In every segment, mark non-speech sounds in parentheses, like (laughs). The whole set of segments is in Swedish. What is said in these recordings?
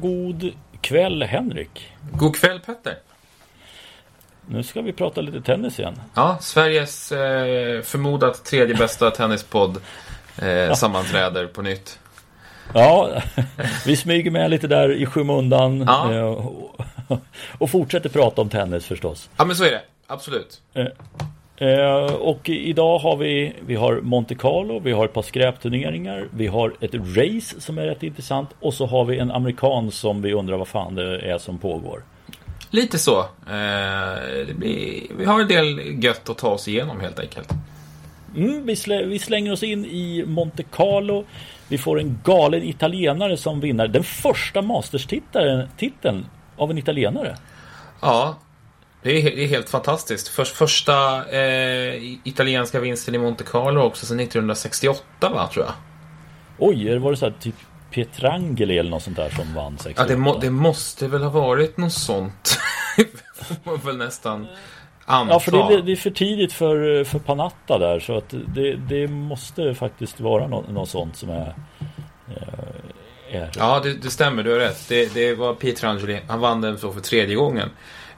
God kväll Henrik. God kväll Petter. Nu ska vi prata lite tennis igen. Ja, Sveriges eh, förmodat tredje bästa (laughs) tennispodd eh, sammanträder på nytt. Ja, (laughs) vi smyger med lite där i skymundan Ja. eh, och, (laughs) och fortsätter prata om tennis förstås. Ja, men så är det. Absolut. Eh, och idag har vi, vi har Monte Carlo, vi har ett par skräpturneringar, vi har ett race som är rätt intressant och så har vi en amerikan som vi undrar vad fan det är som pågår. Lite så. Eh, blir, vi har en del gött att ta oss igenom helt enkelt. Mm, vi, slä, vi slänger oss in i Monte Carlo. Vi får en galen italienare som vinner den första Masters-titeln titeln av en italienare. Ja, det är, det är helt fantastiskt. Först, första eh, italienska vinsten i Monte Carlo också sedan 1968 va, tror jag. Oj, var det så här typ Pietrangeli eller något sånt där som vann 68? Ja, det, må, det måste väl ha varit något sånt. (laughs) får man väl nästan anta. Ja, för det är, det är för tidigt för, för Panatta där så att det, det måste faktiskt vara något, något sånt som är... eh, är Ja, det, det stämmer. Du har rätt. Det, det var Pietrangeli. Han vann den så för tredje gången.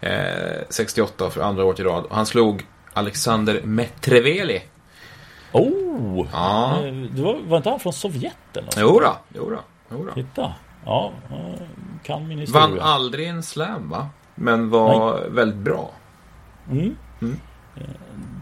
Eh, 68 för andra året i rad. Och han slog Alexander Metreveli. Oh! Ja. Eh, Det var, var inte han från Sovjet eller något? Jo då, jo då, jo då. Titta! Ja, eh, kan min historia. Vann aldrig en slam va? Men var väldigt bra. Mm. Eh,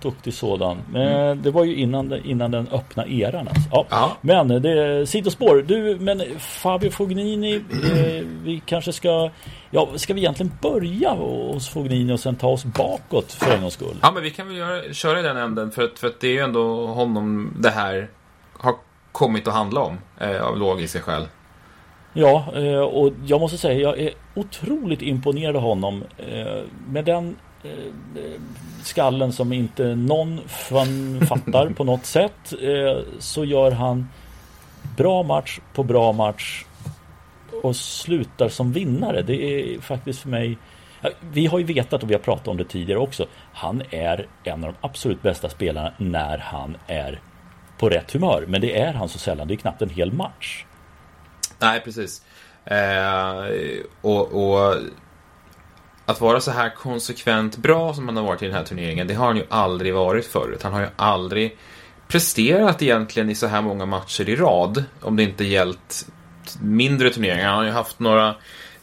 Duktig sådan. Men det var ju innan, den- innan den öppna eran. Alltså. Ja. Ja. Men det är sidospår. Du, men Fabio Fognini. Eh, vi kanske ska... Ja, ska vi egentligen börja hos Fognini och sen ta oss bakåt för en gångs skull? Ja, men vi kan väl göra, köra i den änden. För att, för att det är ju ändå honom det här har kommit att handla om. Eh, av logiska skäl. Ja, eh, och jag måste säga jag är otroligt imponerad av honom. eh, Med den eh, skallen som inte någon (laughs) fattar på något sätt. eh, Så gör han bra match på bra match och slutar som vinnare. Det är faktiskt för mig Vi har ju vetat och vi har pratat om det tidigare också. Han är en av de absolut bästa spelarna när han är på rätt humör. Men det är han så sällan. Det är knappt en hel match. Nej, precis. Eh, och, och att vara så här konsekvent bra som han har varit i den här turneringen, det har han ju aldrig varit förut. Han har ju aldrig presterat egentligen i så här många matcher i rad, om det inte gällt mindre turneringar. Han har ju haft några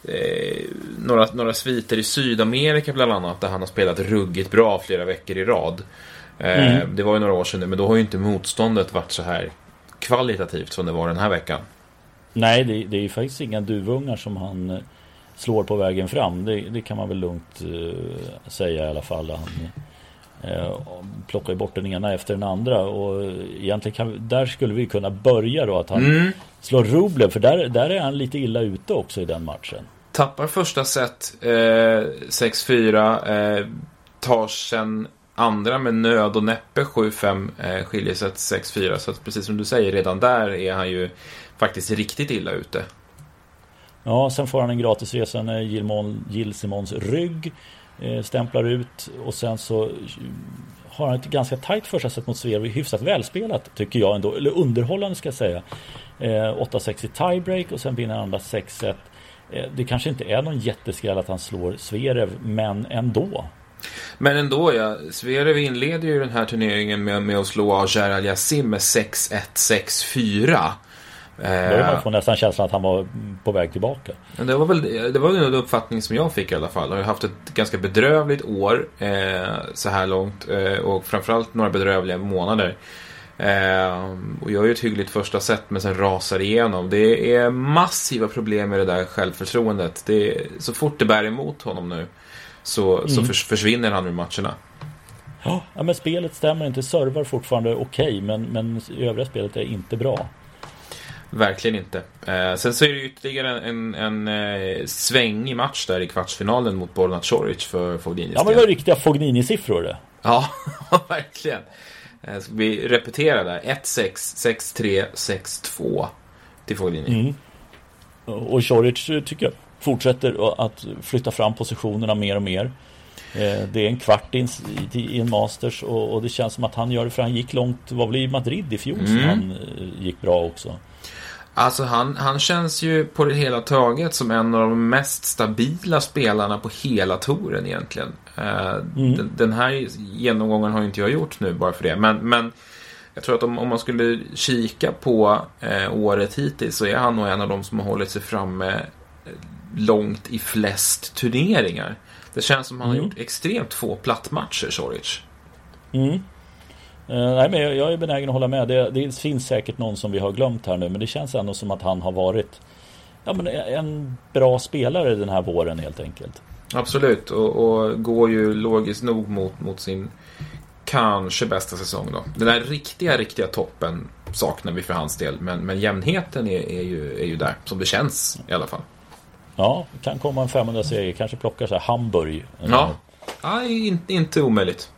eh, några, några sviter i Sydamerika bland annat, där han har spelat ruggigt bra flera veckor i rad. Eh, Det var ju några år sedan nu, men då har ju inte motståndet varit så här kvalitativt som det var den här veckan. Nej, det, det är ju faktiskt inga duvungar som han eh, slår på vägen fram. Det, det kan man väl lugnt eh, säga i alla fall. Han eh, plockar ju bort den ena efter den andra. Och egentligen kan, där skulle vi kunna börja då att han Mm. slår Rublev. För där, där är han lite illa ute också i den matchen. Tappar första set eh, 6-4. Eh, tar sen andra med nöd och näppe 7-5. Eh, skiljer set 6-4. Så att precis som du säger, redan där är han ju faktiskt riktigt illa ute. Ja, sen får han en gratisresa när Gil Simons rygg eh, stämplar ut och sen så eh, har han ett ganska tajt första set mot Zverev, hyfsat välspelat tycker jag ändå, eller underhållande ska jag säga. Eh, 8-6 i tiebreak och sen vinner han andra 6-1. Det kanske inte är någon jätteskräll att han slår Zverev, men ändå. Men ändå, ja. Zverev inleder ju den här turneringen med, med att slå Gerald Al-Yassim med 6-1, 6-4. Börjar man Eh, nästan känslan att han var på väg tillbaka. Det var väl det var den uppfattning som jag fick i alla fall. Jag har haft ett ganska bedrövligt år eh, så här långt eh, och framförallt några bedrövliga månader. Eh, och jag är ju ett hyggligt första set men sen rasar igenom. Det är massiva problem med det där självförtroendet. Det är, så fort det bär emot honom nu så, så förs, försvinner han ur matcherna. Ja, men spelet stämmer inte. Servar fortfarande okej, men, men övriga spelet är inte bra. Verkligen inte. Eh, sen så är det ytterligare en, en, en eh, svängig match där i kvartsfinalen mot Borna Coric för Fogdinis Ja, men det var riktiga Fognini-siffror det. Ja, (laughs) verkligen. Eh, Ska vi repetera där? 1-6, 6-3, 6-2 till Fognini. Och Choric eh, tycker jag fortsätter att flytta fram positionerna mer och mer. Eh, Det är en kvart in i- en Masters och och det känns som att han gör det för han gick långt, det var väl i Madrid i fjol som han eh, gick bra också. Alltså han, han känns ju på det hela taget som en av de mest stabila spelarna på hela touren egentligen. Uh, mm. den, den, här genomgången har inte jag gjort nu bara för det. Men, men jag tror att om, om man skulle kika på eh, året hittills så är han nog en av de som har hållit sig framme eh, långt i flest turneringar. Det känns som han mm. har gjort extremt få plattmatcher, Soric. Mm. Uh, nej, men jag, jag, är benägen att hålla med. Det, det, finns säkert någon som vi har glömt här nu, men det känns ändå som att han har varit ja, men en bra spelare den här våren helt enkelt. Absolut, och, och går ju logiskt nog mot, mot sin kanske bästa säsong då. Den där riktiga, riktiga toppen saknar vi för hans del. Men, men jämnheten är, är, ju, är ju där, som det känns i alla fall. Ja, kan komma en 500 seger. Kanske plockar så här Hamburg. Ja, ja inte, inte omöjligt.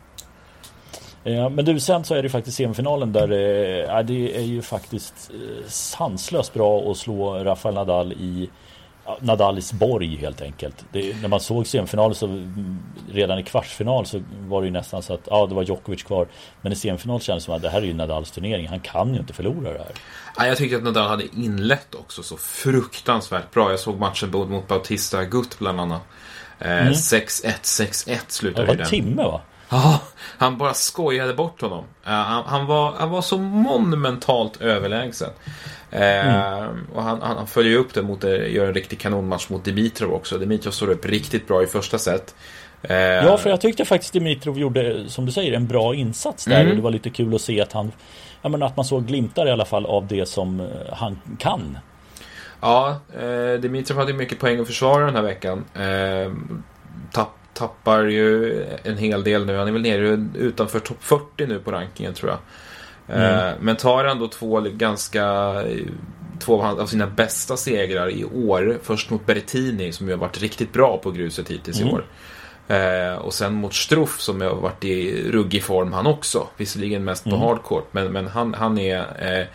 Ja, men du, sen så är det faktiskt semifinalen där eh, det är ju faktiskt eh, sanslöst bra att slå Rafael Nadal i Nadalis borg helt enkelt. Det, när man såg semifinalen så mm, redan i kvartsfinal så var det ju nästan så att ja, det var Djokovic kvar. Men i semifinal kändes det som att det här är ju Nadals turnering. Han kan ju inte förlora det här. Ja, jag tyckte att Nadal hade inlett också så fruktansvärt bra. Jag såg matchen mot Bautista Gutt bland annat. Eh, mm. 6-1, 6-1 slutade den. Det var en timme va? Ja, han bara skojade bort honom. Uh, han, han, var, han var så monumentalt överlägsen. Mm. och han, han, följer upp det mot, gör en riktig kanonmatch mot Dimitrov också. Dimitrov står upp riktigt bra i första set. Uh, ja, för jag tyckte faktiskt Dimitrov gjorde, som du säger, en bra insats där. Mm. Och det var lite kul att se att han, jag menar, att man såg glimtar i alla fall av det som eh, han kan. Ja, eh, Dimitrov hade mycket poäng att försvara den här veckan. Eh, tapp, tappar ju en hel del nu. Han är väl nere utanför topp 40 nu på rankingen tror jag. Mm. Eh, men tar ändå två ganska två av sina bästa segrar i år. Först mot Berrettini som ju har varit riktigt bra på gruset hittills mm. i år. Eh, och sen mot Struff som har varit i ruggig form han också. Visserligen mest på mm. hardcourt men, men han, han är eh,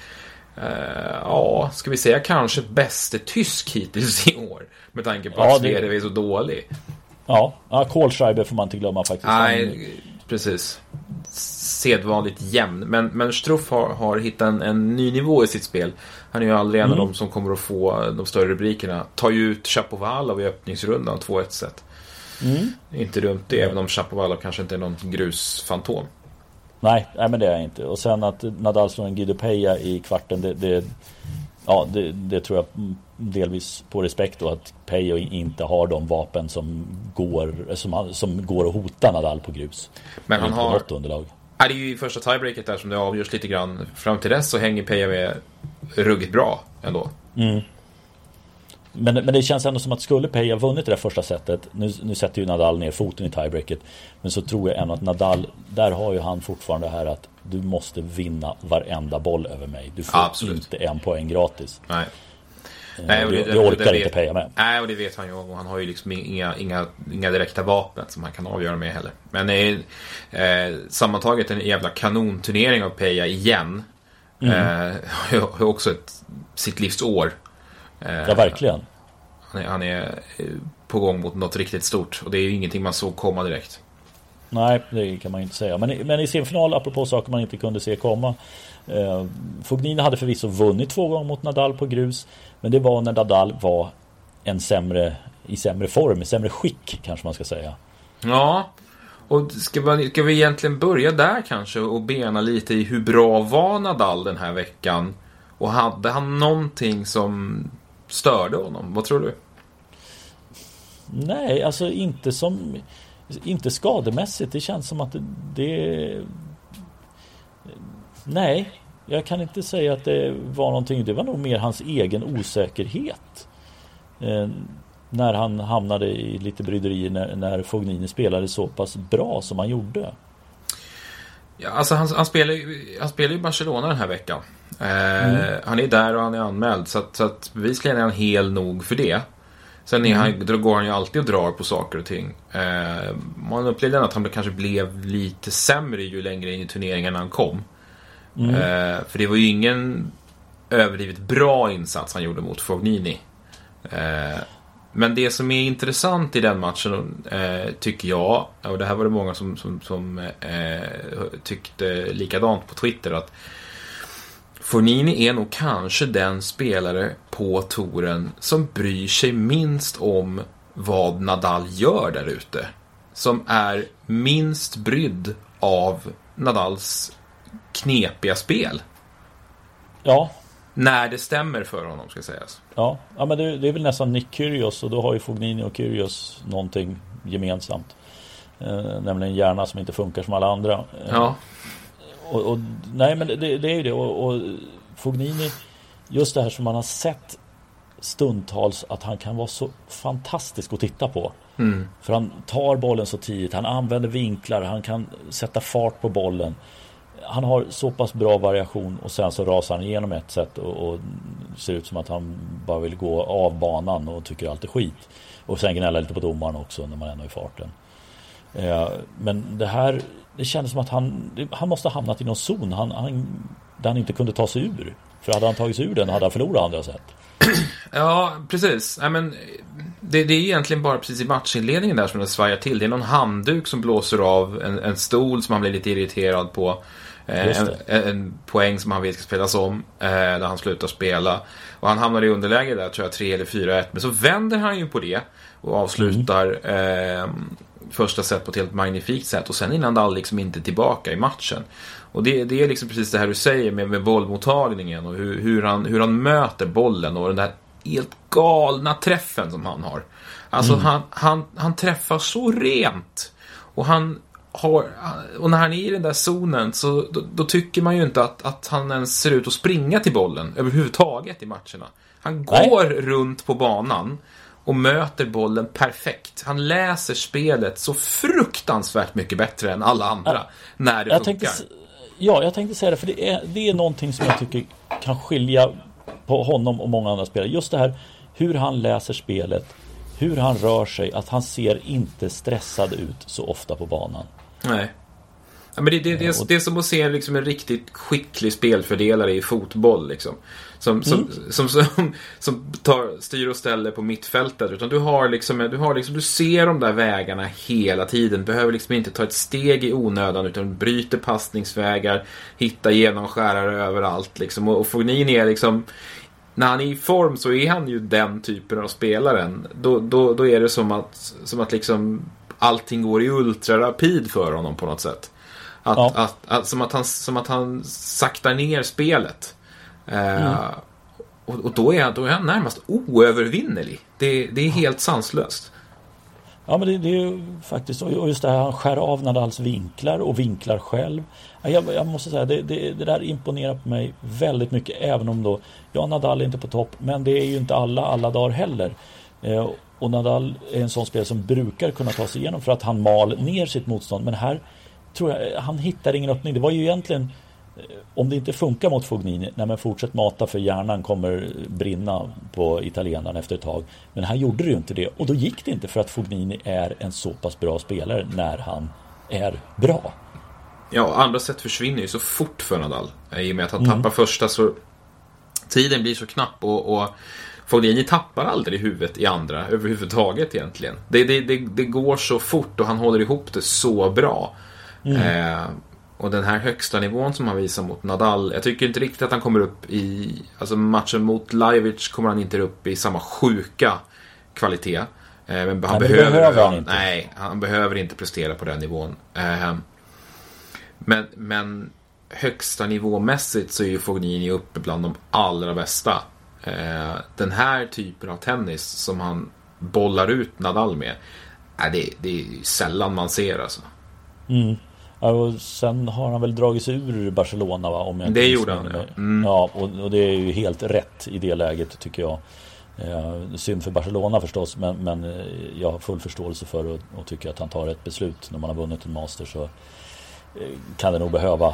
eh, ja, ska vi säga kanske bäste tysk hittills (laughs) i år. Med tanke på ja, att Zverev det... är så dålig. Ja, ja Kohlschreiber får man inte glömma faktiskt. Nej, precis sedvanligt jämn. Men, men Struff har, har hittat en, en, ny nivå i sitt spel. Han är ju aldrig mm. en av mm. de som kommer att få de större rubrikerna. Tar ju ut Chapovalov i öppningsrundan 2-1 set. Mm. Inte dumt det, även om Chapovalov kanske inte är någon grusfantom. Nej, nej, men det är jag inte. Och sen att Nadal slår en Guido Peja i kvarten, det, det, ja, det, det, tror jag delvis på respekt då att Peja inte har de vapen som går, som, som går att hota Nadal på grus. Men han har... Något underlag. Ja, det är ju i första tiebreaket där som det avgörs lite grann. Fram till dess så hänger Peja med ruggigt bra ändå. Mm. Men, men det känns ändå som att skulle Peja vunnit det där första setet Nu, nu sätter ju Nadal ner foten i tiebreaket Men så tror jag ändå att Nadal Där har ju han fortfarande det här att Du måste vinna varenda boll över mig Du får Absolut. inte en poäng gratis Nej Nej, och det, det, det orkar det inte Peja med. Nej, och det vet han ju och han har ju liksom inga, inga, inga direkta vapen som han kan avgöra med heller. Men eh, eh, sammantaget en jävla kanonturnering av Peja igen. Mm. Eh, (laughs) har också ett, sitt livs år ja, verkligen. Han är, han är eh, på gång mot något riktigt stort och det är ju ingenting man såg komma direkt. Nej, det kan man inte säga. Men, men i semifinal, apropå saker man inte kunde se komma. Eh, Fognini hade förvisso vunnit två gånger mot Nadal på grus. Men det var när Nadal var en sämre, i sämre form, i sämre skick kanske man ska säga. Ja, och ska, man, ska vi egentligen börja där kanske och bena lite i hur bra var Nadal den här veckan? Och hade han någonting som störde honom? Vad tror du? Nej, alltså inte som Inte skademässigt. Det känns som att det, det Nej, jag kan inte säga att det var någonting. Det var nog mer hans egen osäkerhet. Eh, när han hamnade i lite bryderier när, när Fognini spelade så pass bra som han gjorde. Ja, alltså han, han, spelar, han spelar ju Barcelona den här veckan. Eh, mm. Han är där och han är anmäld. Så att, så att bevisligen är han hel nog för det. Sen är mm. han, då går han ju alltid och drar på saker och ting. Eh, man upplevde att han kanske blev lite sämre ju längre in i turneringen han kom. Mm. Eh, för det var ju ingen överdrivet bra insats han gjorde mot Fognini. Eh, men det som är intressant i den matchen, eh, tycker jag, och det här var det många som, som, som eh, tyckte likadant på Twitter, att Fornini är nog kanske den spelare på touren som bryr sig minst om vad Nadal gör där ute. Som är minst brydd av Nadals knepiga spel. Ja. När det stämmer för honom, ska sägas. Ja, ja men det, det är väl nästan Nick Kyrgios och då har ju Fognini och Kyrgios någonting gemensamt. Eh, nämligen hjärna som inte funkar som alla andra. Eh, ja. Och, och, nej men det, det är ju det och, och Fognini Just det här som man har sett Stundtals att han kan vara så fantastisk att titta på. Mm. För han tar bollen så tidigt, han använder vinklar, han kan sätta fart på bollen. Han har så pass bra variation och sen så rasar han igenom ett sätt och, och ser ut som att han bara vill gå av banan och tycker allt är skit. Och sen gnälla lite på domaren också när man ändå är i farten. Eh, men det här det kändes som att han, han måste ha hamnat i någon zon han, han, där han inte kunde ta sig ur. För hade han tagit sig ur den hade han förlorat andra sätt. (clears throat) Ja, precis. I mean, det, det, är egentligen bara precis i matchinledningen där som det svajar till. Det är någon handduk som blåser av en, en stol som han blir lite irriterad på. Eh, en, en, poäng som han vet ska spelas om, eh, där han slutar spela. Och han hamnar i underläge där, tror jag, 3 eller 4-1. Men så vänder han ju på det och avslutar mm. eh, första set på ett helt magnifikt sätt och sen är Nadal liksom inte tillbaka i matchen. Och det, det är liksom precis det här du säger med, med bollmottagningen och hur, hur, han, hur han möter bollen och den där helt galna träffen som han har. Alltså mm. han, han, han träffar så rent. Och han har, och när han är i den där zonen så då, då, tycker man ju inte att, att han ens ser ut att springa till bollen överhuvudtaget i matcherna. Han går Nej. runt på banan och möter bollen perfekt. Han läser spelet så fruktansvärt mycket bättre än alla andra ja, när det jag funkar. Tänkte, ja, jag tänkte säga det, för det är, det är någonting som jag tycker kan skilja på honom och många andra spelare. Just det här hur han läser spelet, hur han rör sig, att han ser inte stressad ut så ofta på banan. Nej. Ja, men det, det, det, det är som att se liksom en riktigt skicklig spelfördelare i fotboll. Liksom. Som, som, mm. som, som, som, tar, styr och ställer på mittfältet. Utan du har liksom, du har liksom, du ser de där vägarna hela tiden. Behöver liksom inte ta ett steg i onödan utan bryter passningsvägar, hittar genomskärare överallt. Liksom. Och, och Fognini är liksom när han är i form så är han ju den typen av spelaren. Då, då, då är det som att, som att liksom allting går i ultrarapid för honom på något sätt. Att, ja. att, att, som, att han, som att han saktar ner spelet. Eh, mm. och, och, då, är han, då är han närmast oövervinnerlig. Det, det är helt sanslöst. Ja men det, det är ju faktiskt och just det här han skär av Nadals vinklar och vinklar själv. Jag, jag måste säga det, det, det, där imponerar på mig väldigt mycket även om då Ja Nadal är inte på topp men det är ju inte alla alla dagar heller. Eh, och Nadal är en sån spelare som brukar kunna ta sig igenom för att han mal ner sitt motstånd men här tror jag han hittar ingen öppning. Det var ju egentligen eh, om det inte funkar mot Fognini, nej men fortsätt mata för hjärnan kommer brinna på italienaren efter ett tag. Men han gjorde det ju inte det och då gick det inte för att Fognini är en så pass bra spelare när han är bra. Ja, andra sätt försvinner ju så fort för Nadal. I och med att han mm. tappar första så tiden blir så knapp och, och Fognini tappar aldrig huvudet i andra överhuvudtaget egentligen. Det, det, det, det går så fort och han håller ihop det så bra. Mm. Eh, och den här högsta nivån som han visar mot Nadal. Jag tycker inte riktigt att han kommer upp i... Alltså matchen mot Lajovic kommer han inte upp i samma sjuka kvalitet. Eh, men han nej, behöver, behöver han, inte. Nej, han behöver inte prestera på den nivån. Eh, men, men högsta nivåmässigt så är ju Fognini uppe bland de allra bästa. Eh, den här typen av tennis som han bollar ut Nadal med. Eh, det, det är sällan man ser alltså. Mm. Och sen har han väl dragit sig ur Barcelona va? Om jag det gjorde han ja. Mm. Ja, och, och, det är ju helt rätt i det läget tycker jag. Eh, synd för Barcelona förstås men, men eh, jag har full förståelse för och, och tycker att han tar ett beslut när man har vunnit en master så eh, kan det nog behöva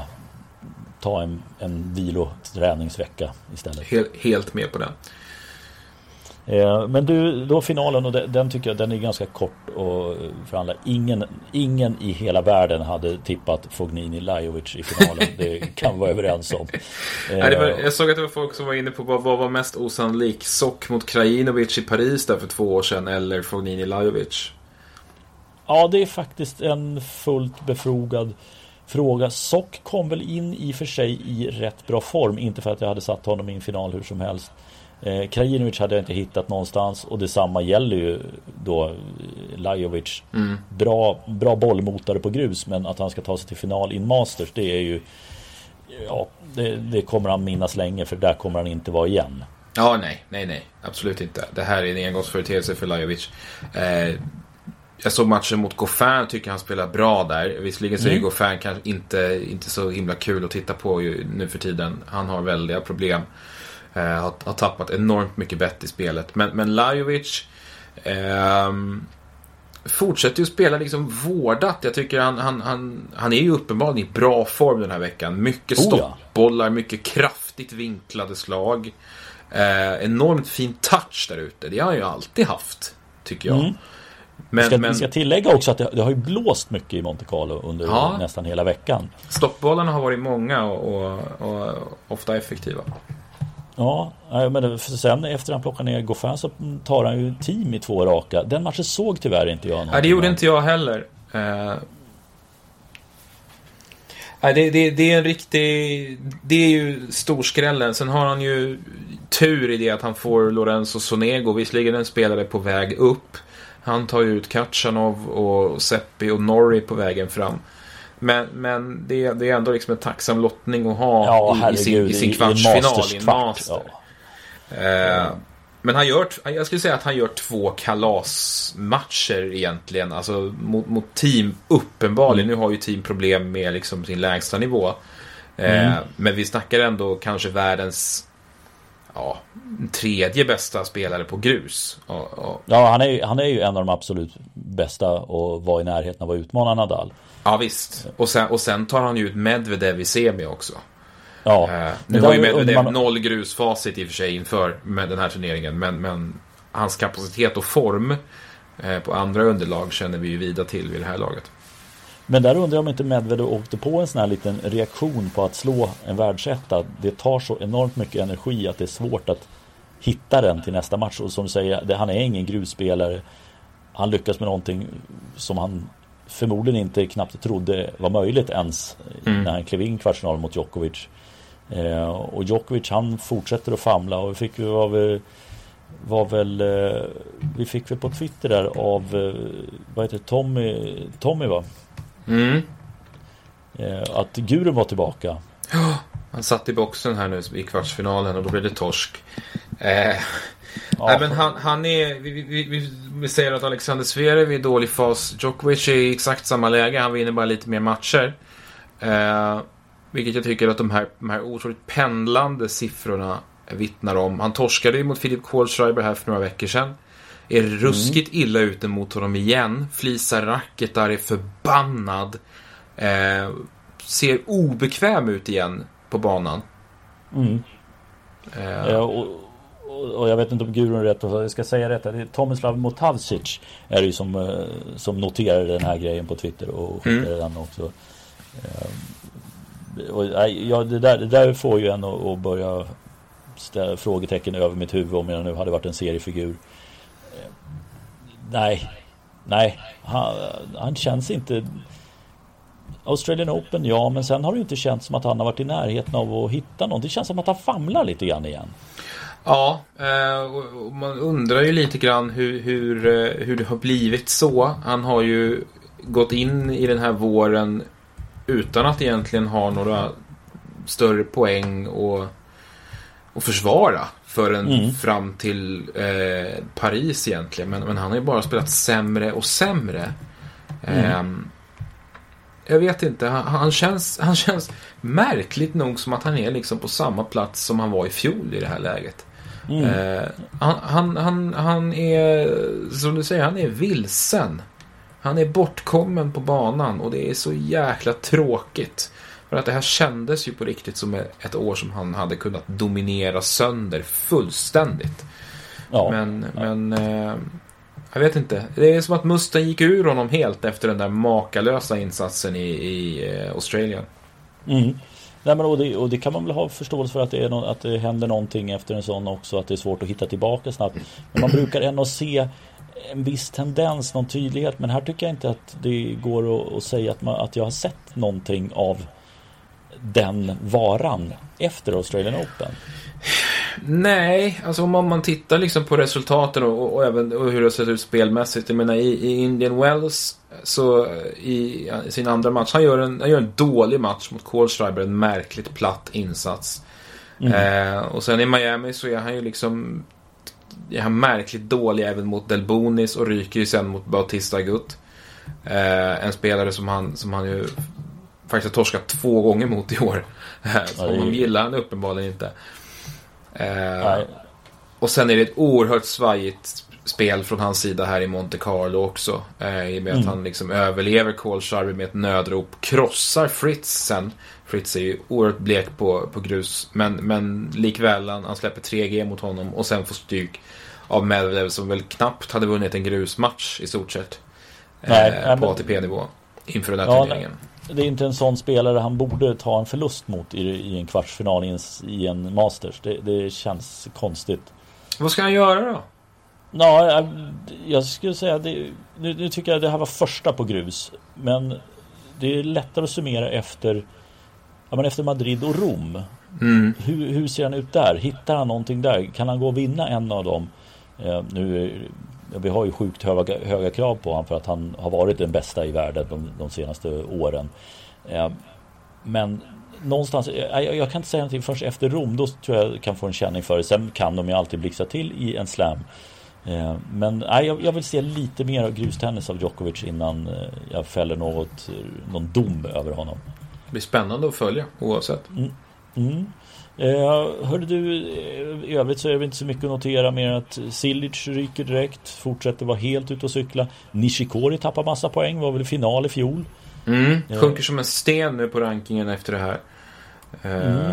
ta en, en viloträningsvecka istället. Helt, helt med på det. Eh, men du, då finalen och den, tycker jag den är ganska kort och för alla. Ingen, ingen i hela världen hade tippat Fognini Lajovic i finalen. det kan vi vara överens om. (laughs) Nej, var, jag såg att det var folk som var inne på vad, vad var mest osannolik. Sock mot Krajinovic i Paris där för två år sedan eller Fognini Lajovic. Ja, det är faktiskt en fullt befogad fråga. Sock kom väl in i och för sig i rätt bra form. Inte för att jag hade satt honom i en final hur som helst. Eh, Krajinovic hade jag inte hittat någonstans och detsamma gäller ju då eh, Lajovic. Mm. Bra, bra bollmotare på grus men att han ska ta sig till final i en Masters det är ju Ja, det, det, kommer han minnas länge för där kommer han inte vara igen. Ja, nej, nej, nej, absolut inte. Det här är en engångsföreteelse för Lajovic. Eh, jag såg matchen mot Goffin, tycker han spelar bra där. Visserligen så är mm. Goffin kanske inte, inte så himla kul att titta på nu för tiden. Han har väldiga problem. Eh, har, har, tappat enormt mycket bett i spelet. Men, men Lajovic eh, fortsätter ju spela liksom vårdat. Jag tycker han, han, han, han är ju uppenbarligen i bra form den här veckan. Mycket oh, stoppbollar, mycket kraftigt vinklade slag. Eh, enormt fin touch där ute. Det har han ju alltid haft, tycker jag. Mm. Men, ska, men... Vi ska tillägga också att det, det, har ju blåst mycket i Monte Carlo under ja. nästan hela veckan. Stoppbollarna har varit många och, och, och ofta effektiva. Ja, men sen efter han plockar ner Goffin så tar han ju team i två raka. Den matchen såg tyvärr inte jag. Nej, det gjorde inte jag heller. Uh... Nej, det, det, det, är en riktig... Det är ju storskrällen. Sen har han ju tur i det att han får Lorenzo Sonego. Visserligen en spelare på väg upp. Han tar ju ut Katjanov och Seppi och Norrie på vägen fram. Men, men det, det är ändå liksom en tacksam lottning att ha ja, i, i, sin, i sin kvartsfinal i en master. Ja. Eh, men han gör, jag skulle säga att han gör två kalasmatcher egentligen. Alltså mot, mot team, uppenbarligen. Mm. Nu har ju team problem med liksom sin lägsta nivå. Eh, mm. Men vi snackar ändå kanske världens ja, tredje bästa spelare på grus. Och, och... Ja, han är, han är ju en av de absolut bästa och var i närheten av att utmana Nadal. Ja visst. Och sen, och sen tar han ju ut Medvedev i semi också. Ja. Eh, nu har ju Medvedev man... noll grusfacit i och för sig inför med den här turneringen. Men, men hans kapacitet och form eh, på andra underlag känner vi ju vida till vid det här laget. Men där undrar jag om inte Medvedev åkte på en sån här liten reaktion på att slå en världsetta. Det tar så enormt mycket energi att det är svårt att hitta den till nästa match. Och som du säger, han är ingen grusspelare. Han lyckas med någonting som han förmodligen inte knappt trodde var möjligt ens mm. när han klev in kvartsfinal mot Djokovic. Eh, och Djokovic han fortsätter att famla och vi fick ju av var väl eh, Vi fick väl på Twitter där av eh, Vad heter? Tommy Tommy va? Mm. Eh, att Gurun var tillbaka. Ja, han satt i boxen här nu i kvartsfinalen och då blev det torsk. Eh, Ja. Nej, men han, han är, vi, vi, vi, vi, säger att Alexander Zverev är i dålig fas. Djokovic är i exakt samma läge. Han vinner bara lite mer matcher. Eh, vilket jag tycker att de här, de här otroligt pendlande siffrorna vittnar om. Han torskade ju mot Filip Kohlschreiber här för några veckor sedan. Är ruskigt illa ute mot honom igen. Flisar racketar, är förbannad. Eh, ser obekväm ut igen på banan. Mm. Eh. Ja, och, och jag vet inte om Gurun är rätt, jag ska säga rätt. Det är Tomislav Motavcic är det ju som, eh, som noterar den här grejen på Twitter och skickar mm. den också. Eh, och, ja, det, där, det där får ju en att börja ställa frågetecken över mitt huvud om jag nu hade varit en seriefigur. Nej, nej, han, han känns inte Australian Open, ja, men sen har det inte känts som att han har varit i närheten av att hitta någon. Det känns som att han famlar lite grann igen. Ja, eh, och man undrar ju lite grann hur, hur, eh, hur det har blivit så. Han har ju gått in i den här våren utan att egentligen ha några större poäng och, och försvara förrän mm. fram till eh, Paris egentligen. Men, men, han har ju bara spelat sämre och sämre. Mm. Eh, jag vet inte, han, han, känns, han känns märkligt nog som att han är liksom på samma plats som han var i fjol i det här läget. Mm. Eh, han, han, han, han är, som du säger, han är vilsen. Han är bortkommen på banan och det är så jäkla tråkigt. För att det här kändes ju på riktigt som ett år som han hade kunnat dominera sönder fullständigt. Ja. Men, men eh, jag vet inte. Det är som att musten gick ur honom helt efter den där makalösa insatsen i, i eh, Australien. Mm. Nej, men och, det, och det kan man väl ha förståelse för att det, är no, att det händer någonting efter en sån också. Att det är svårt att hitta tillbaka snabbt. Men man brukar ändå se en viss tendens, någon tydlighet. Men här tycker jag inte att det går att, att säga att, man, att jag har sett någonting av den varan efter Australian Open. Nej, alltså om man tittar liksom på resultaten och, och även och hur det sett ut spelmässigt. Jag menar i, i Indian Wells så i, i, sin andra match, han gör, en, han gör en dålig match mot Kohlschreiber, en märkligt platt insats. Mm. Eh, och sen i Miami så är han ju liksom är han märkligt dålig även mot Delbonis och ryker ju sen mot Bautista Agut. Eh, en spelare som han, som han ju faktiskt har torskat två gånger mot i år. (laughs) så honom gillar han uppenbarligen inte. Eh, och sen är det ett oerhört svajigt spel från hans sida här i Monte Carlo också. Eh, I och med mm. att han liksom överlever Kohlschreiber med ett nödrop. Krossar Fritz sen. Fritz är ju oerhört blek på, på grus. Men, men likväl, han, han släpper 3G mot honom och sen får stryk av Medvedev som väl knappt hade vunnit en grusmatch i stort sett. Nej, eh, på ATP-nivå. Inför den här ja, turneringen. Det är inte en sån spelare han borde ta en förlust mot i, i en kvartsfinal i en, i en Masters. Det, det känns konstigt. Vad ska han göra då? Ja, jag skulle säga det, nu, nu, tycker jag det här var första på grus. Men det är lättare att summera efter, ja, men efter Madrid och Rom. Mm. Hur, hur, ser han ut där? Hittar han någonting där? Kan han gå och vinna en av dem? Eh, nu, vi har ju sjukt höga, höga krav på honom för att han har varit den bästa i världen de, de senaste åren. Eh, men någonstans, jag, jag, kan inte säga någonting förrän efter Rom. Då tror jag kan få en känning för det. Sen kan de ju alltid blixtra till i en slam. Eh, men nej, jag, vill se lite mer grustennis av Djokovic innan eh, jag fäller något, någon dom över honom. Det blir spännande att följa oavsett. Mm. Mm. Eh, hörde du, i övrigt så är det inte så mycket att notera mer att Silic ryker direkt, fortsätter vara helt ute och cykla. Nishikori tappar massa poäng, var väl final i fjol. Mm, sjunker som en sten nu på rankingen efter det här. Mm.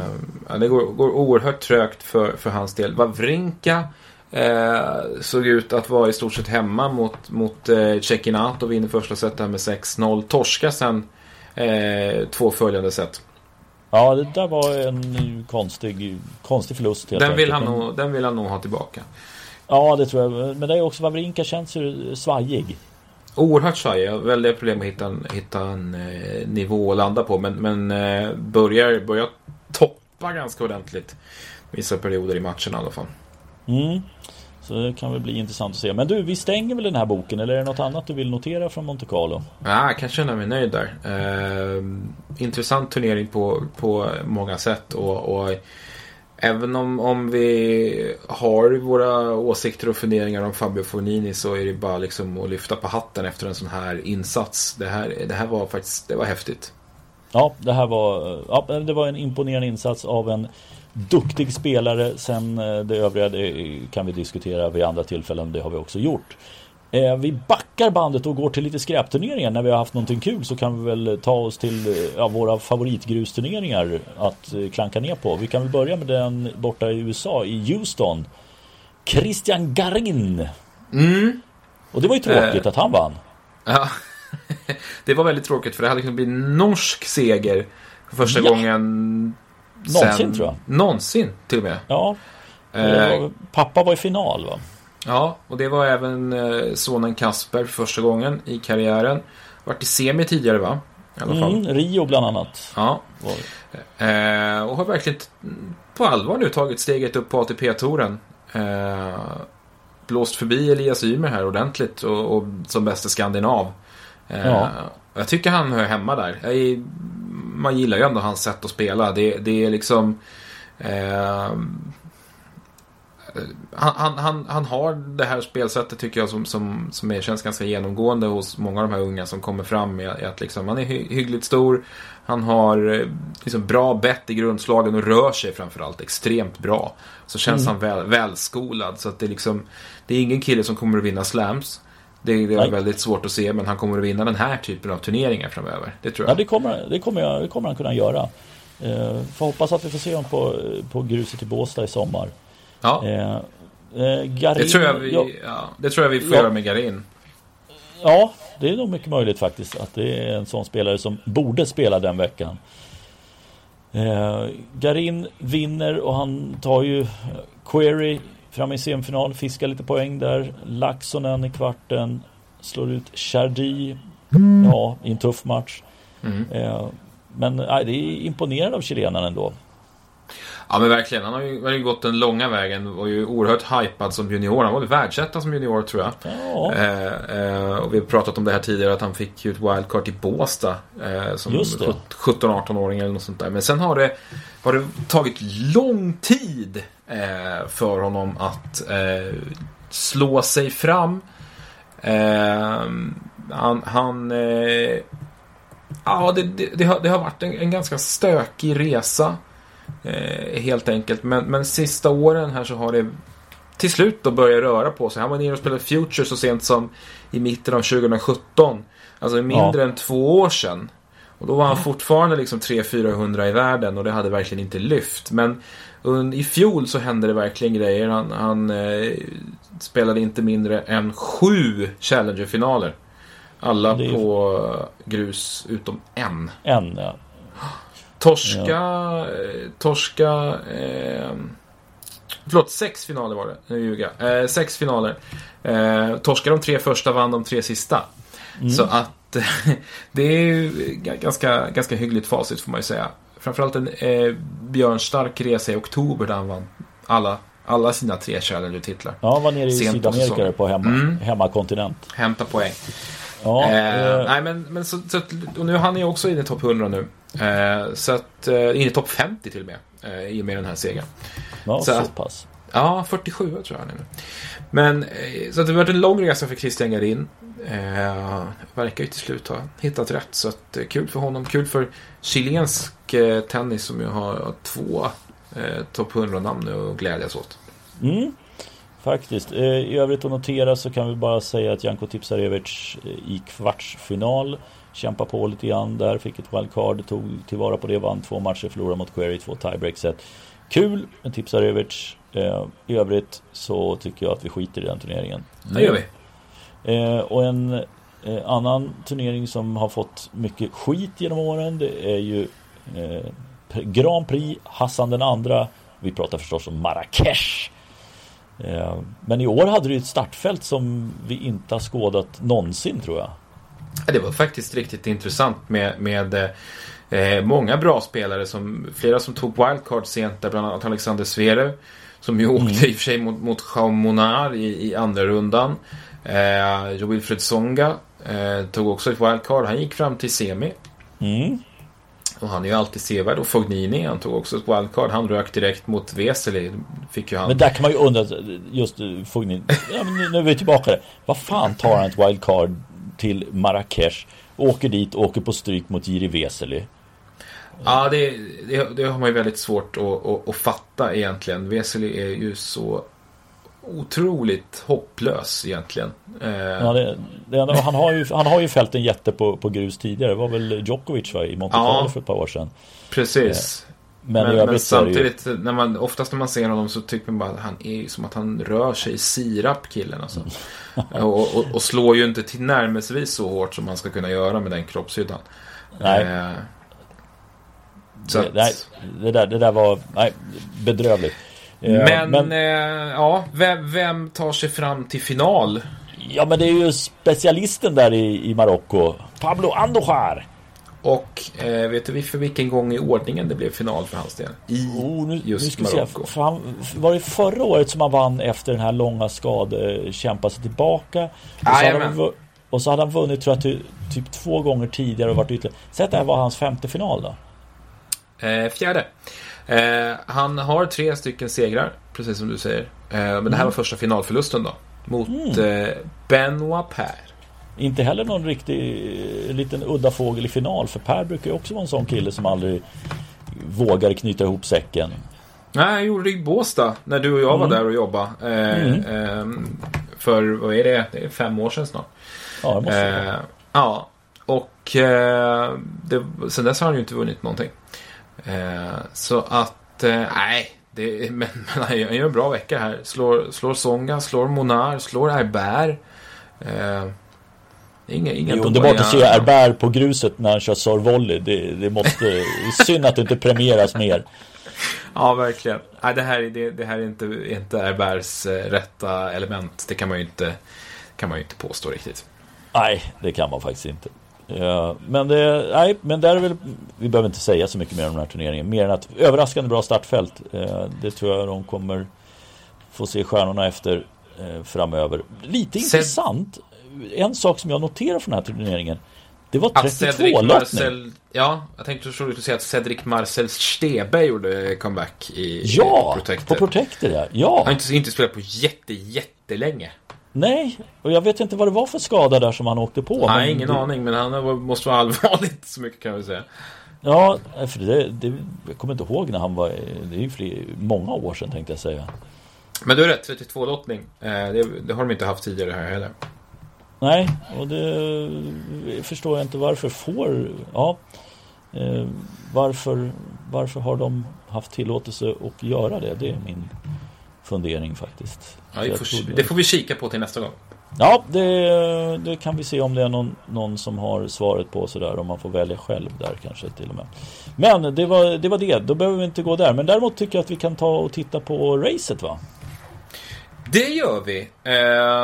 Ja, det går, går oerhört trögt för, för hans del. Wawrinka eh, såg ut att vara i stort sett hemma mot, mot eh, och vinner första setet med 6-0. Torska sen eh, två följande set. Ja, det där var en konstig, konstig förlust. Den vill, han nog, den vill han nog ha tillbaka. Ja, det tror jag. Men det är också Wawrinka känns ju svajig. Oerhört svajig. Jag har väldigt problem att hitta en, hitta en eh, nivå att landa på. Men, men eh, börjar, börjar toppa ganska ordentligt. Vissa perioder i matchen i alla fall. Mm. Så det kan väl bli intressant att se. Men du, vi stänger väl den här boken eller är det något annat du vill notera från Monte Carlo? Ja, jag kan känna mig nöjd där. Eh, intressant turnering på, på många sätt och, och Även om, om vi har våra åsikter och funderingar om Fabio Fognini så är det bara liksom att lyfta på hatten efter en sån här insats. Det här, det här var faktiskt det var häftigt. Ja, det här var, ja, det var en imponerande insats av en duktig spelare. Sen eh, det övriga det kan vi diskutera vid andra tillfällen. Det har vi också gjort. Eh, vi backar bandet och går till lite skräpturneringar. När vi har haft någonting kul så kan vi väl ta oss till eh, ja, våra favoritgrusturneringar att klanka ner på. Vi kan väl börja med den borta i USA, i Houston. Christian Garin. Mm. Och det var ju tråkigt äh, att han vann. Ja, (laughs) det var väldigt tråkigt för det hade kunnat bli norsk seger för första ja. gången Någonsin sen, tror jag. Någonsin till och med. Ja. Eh, pappa var i final va? Ja, och det var även eh, sonen Kasper för första gången i karriären. Vart i semi tidigare va? I alla fall. Mm, Rio bland annat. Ja. Eh, och har verkligen på allvar nu tagit steget upp på ATP-touren. Eh, blåst förbi Elias Ymer här ordentligt och, och som bästa skandinav. Eh, ja. Jag tycker han hör hemma där. Jag är man gillar ju ändå hans sätt att spela. Det, det är liksom... Eh, han, han, han har det här spelsättet tycker jag som, som, som är, känns ganska genomgående hos många av de här unga som kommer fram. Med, att liksom, han är hy, hyggligt stor. Han har eh, liksom bra bett i grundslagen och rör sig framförallt extremt bra. Så känns mm. han väl, välskolad. Så att det, är liksom, det är ingen kille som kommer att vinna slams. Det, det är väldigt svårt att se men han kommer att vinna den här typen av turneringar framöver. Det tror jag. Ja, det kommer, det kommer, jag, det kommer han kunna göra. Eh, får hoppas att vi får se honom på, på gruset i Båstad i sommar. Ja. Eh, eh, Garin, det, tror jag vi, ja, ja, det tror jag vi får ja, göra med Garin. Ja, det är nog mycket möjligt faktiskt att det är en sån spelare som borde spela den veckan. Eh, Garin vinner och han tar ju Query fram i semifinal, fiskar lite poäng där. Laxonen i kvarten. Slår ut Chardy. Ja, i en tuff match. Mm. Eh, men nej, det är imponerande av chilenaren ändå. Ja men verkligen, han har ju, har ju gått den långa vägen och ju oerhört hypad som junior. Han var väl världsetta som junior tror jag. Ja, Eh, eh, och vi har pratat om det här tidigare att han fick ju ett wildcard i Båstad. Eh, som Just det. 17-18-åring eller något sånt där. Men sen har det, har det tagit lång tid eh, för honom att eh, slå sig fram. Eh, han... han ja, det, det, det, har, det har varit en, en ganska stökig resa. Eh, helt enkelt. Men, men sista åren här så har det till slut då börjat röra på sig. Han var nere och spelade Future så sent som i mitten av 2017. Alltså mindre än två år sedan. Och då var han fortfarande liksom 300-400 i världen och det hade verkligen inte lyft. Men i fjol så hände det verkligen grejer. Han, han eh, spelade inte mindre än sju Challenger-finaler. Alla på grus utom en. en ja. Torska, eh, torska, eh, förlåt, sex finaler var det. Nu ljuger jag. Eh, sex finaler. Eh, torska de tre första, vann de tre sista. Så att (laughs) det är ju ganska, ganska hyggligt facit får man ju säga. Framförallt en eh, björnstark resa i oktober där han vann alla, alla sina tre Challenger-titlar. ja, han var nere i Sent på Sydamerika på hemma, Mm. hemmakontinent. Hämta poäng. Ja, Eh, nej men, men så, så att, och nu han är också inne i topp 100 nu. Eh, så att, eh, inne i topp 50 till och med. Eh, I och med den här segern. ja, så så, att- pass. Ja, 47 tror jag han är nu. Men, eh, så att det har varit en lång resa för Christian Garin. Eh, verkar ju till slut ha hittat rätt. Så att, eh, kul för honom. Kul för chilensk eh, tennis som ju har två eh, topp 100-namn nu att glädjas åt. Mm, faktiskt. Eh, I övrigt att notera så kan vi bara säga att Janko Tipsarevic eh, i kvartsfinal kämpar på lite grann där. Fick ett wildcard, tog tillvara på det, vann två matcher, förlorade mot Query i två tiebreak-set. Kul med Tipsarevic. Eh, I övrigt så tycker jag att vi skiter i den turneringen. Det gör vi. Och en annan turnering som har fått mycket skit genom åren det är ju Grand Prix Hassan den andra. Vi pratar förstås om Marrakesh. Eh, men i år hade ju ett startfält som vi inte har skådat någonsin tror jag. Ja, Det var faktiskt riktigt intressant med, med eh, många bra spelare. Som, flera som tog wildcard sent, där bland annat Alexander Zverev. Som ju åkte i och för sig mot, mot Jean Monard i, i andra rundan. Eh, Jo Wilfred Songa eh, tog också ett wildcard. Han gick fram till semi. Mm. Och han är ju alltid sevärd. Och Fognini, han tog också ett wildcard. Han rök direkt mot Vesely. Fick ju han. Men där kan man ju undra just eh, Fognin. Ja, men nu, nu är vi tillbaka där. Vad fan tar han ett wildcard till Marrakesh? Åker dit, åker på stryk mot Jiri Vesely. Ja, det, det, det har man ju väldigt svårt att, att, att fatta egentligen. Vesely är ju så otroligt hopplös egentligen. Eh, Ja, det, det, han, har ju, han har ju fällt en jätte på, på grus tidigare. Det var väl Djokovic va, i Monte Carlo Ja. för ett par år sedan. Precis. Men, Men, men, är det ju... samtidigt, när man, oftast när man ser honom så tycker man bara att han är som att han rör sig i sirap, killen alltså. och, och, och slår ju inte tillnärmelsevis så hårt som man ska kunna göra med den kroppshyddan. Nej. Eh, det, att, nej, det, där, det där var nej, bedrövligt. Men, men, eh, ja, vem, vem tar sig fram till final? ja, men det är ju specialisten där i, i Marocko. Pablo Andujar. Och eh, vet du för vilken gång i ordningen det blev final för hans del? I Oh, nu, nu just se. Marocko. För han, var det förra året som han vann efter den här långa skade, kämpa sig tillbaka? Och så, han, och så hade han vunnit tror jag ty, typ två gånger tidigare och varit ytterligare. Säg att det här var hans femte final då. Eh, fjärde. Eh, han har tre stycken segrar, precis som du säger. Eh, men det här var första finalförlusten då. Mot eh, Benoit Per. Inte heller någon riktig eh, liten udda fågel i final. För Per brukar ju också vara en sån kille som aldrig vågar knyta ihop säcken. Nej, jag gjorde det i Båstad när du och jag var där och jobbade. Eh, ehm, för, vad är det? Det är fem år sedan snart. Ja, det måste. Eh, ja, och det, sen dess har han ju inte vunnit någonting. Eh, så att, eh, nej. Det, men, (laughs) men han gör en bra vecka här. Slår, slår Songa, slår Monar, slår Herbert. Eh, inga, inga Det är underbart att se Herbert på gruset när han kör servolley. Det, det måste... Synd att det inte premieras mer. Ja, verkligen. Nej, det, här, det, det här är inte, inte Herbers eh, rätta element. Det kan man ju inte, kan man ju inte påstå riktigt. Nej, det kan man faktiskt inte. Ja, men det, nej, men där är väl, vi behöver inte säga så mycket mer om den här turneringen. Mer än att överraskande bra startfält. Eh, det tror jag de kommer få se stjärnorna efter eh, framöver. Lite Sen... intressant. En sak som jag noterar från den här turneringen. Det var 32 lottning. Ja, jag tänkte så du säga att Cedric Marcel Stebe gjorde comeback i, ja, i Protector. på Protector ja. ja. Han har inte, inte spelat på jätte, jättelänge. Nej, och jag vet inte vad det var för skada där som han åkte på. Nej, ingen det... aning, men han måste vara allvarligt så mycket kan vi säga. Ja, för det, det, jag kommer inte ihåg när han var, det är ju fler, många år sedan tänkte jag säga. Men du är rätt, 32 lottning. Eh, det, det, har de inte haft tidigare här heller. Nej, och det förstår jag inte varför får, ja. Eh, varför, varför har de haft tillåtelse att göra det? Det är min fundering faktiskt. Ja, det, får, det får vi kika på till nästa gång. Ja, det, det, kan vi se om det är någon, någon som har svaret på sådär. Om man får välja själv där kanske till och med. Men det var, det var det. Då behöver vi inte gå där. Men däremot tycker jag att vi kan ta och titta på racet va? Det gör vi.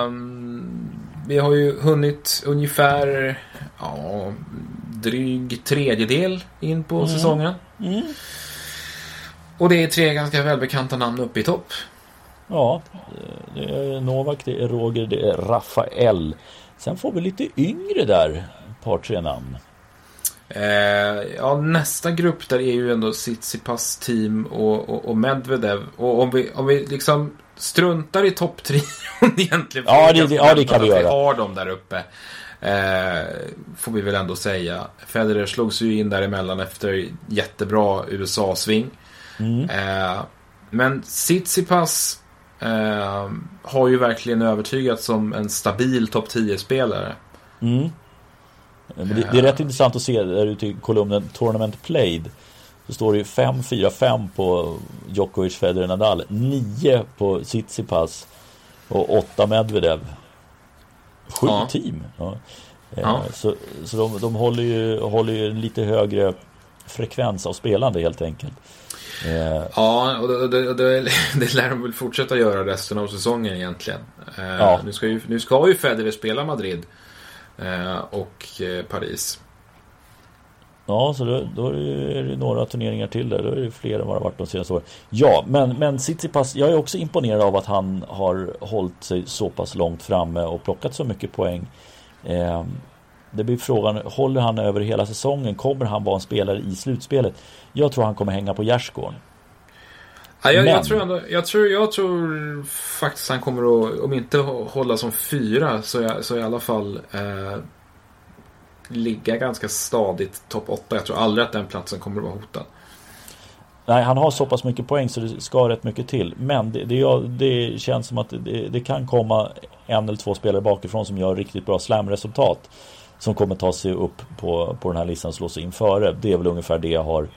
Um, vi har ju hunnit ungefär ja, dryg tredjedel in på mm. säsongen. Mm. Och det är tre ganska välbekanta namn uppe i topp. Ja, det är Novak, det är Roger, det är Rafael. Sen får vi lite yngre där, ett par tre namn. Eh, ja, nästa grupp där är ju ändå Tsitsipas team och, och, och Medvedev. Och om vi, om vi liksom struntar i topptrion (laughs) egentligen. Ja, det, det, ja, det kan vi göra. Vi har dem där uppe. Eh, får vi väl ändå säga. Federer slog sig ju in däremellan efter jättebra USA-sving. Mm. Eh, men Tsitsipas eh, har ju verkligen övertygat som en stabil topp 10-spelare. Mm. Det, det, är rätt intressant att se där ute i kolumnen Tournament Played. Så står det ju 5-4-5 på Djokovic, Federer, Nadal. 9 på Tsitsipas och 8 Medvedev. Sju ja. team. Ja. Ja. Så, så de, de håller, ju, håller ju en lite högre frekvens av spelande helt enkelt. Eh. Ja, och det, det, (laughs) det, lär de väl fortsätta göra resten av säsongen egentligen. Eh, ja. Nu, ska ju, nu ska ju Federer spela Madrid eh, och Paris. Ja, så då, då, är det några turneringar till där. Då är det fler än vad det har varit de senaste åren. Ja, men, men Tsitsipas, jag är också imponerad av att han har hållit sig så pass långt framme och plockat så mycket poäng. Det blir frågan, håller han över hela säsongen? Kommer han vara en spelare i slutspelet? Jag tror han kommer hänga på gärdsgården. Ja, jag, jag, tror ändå, jag, tror, jag tror faktiskt han kommer att, om inte hålla som fyra, så, jag, så i alla fall eh, ligga ganska stadigt topp 8. Jag tror aldrig att den platsen kommer att vara hotad. Nej, han har så pass mycket poäng så det ska rätt mycket till. Men det, det, det känns som att det, det, kan komma en eller två spelare bakifrån som gör riktigt bra slamresultat. Som kommer ta sig upp på, på den här listan och slå sig in före. Det är väl ungefär det jag har.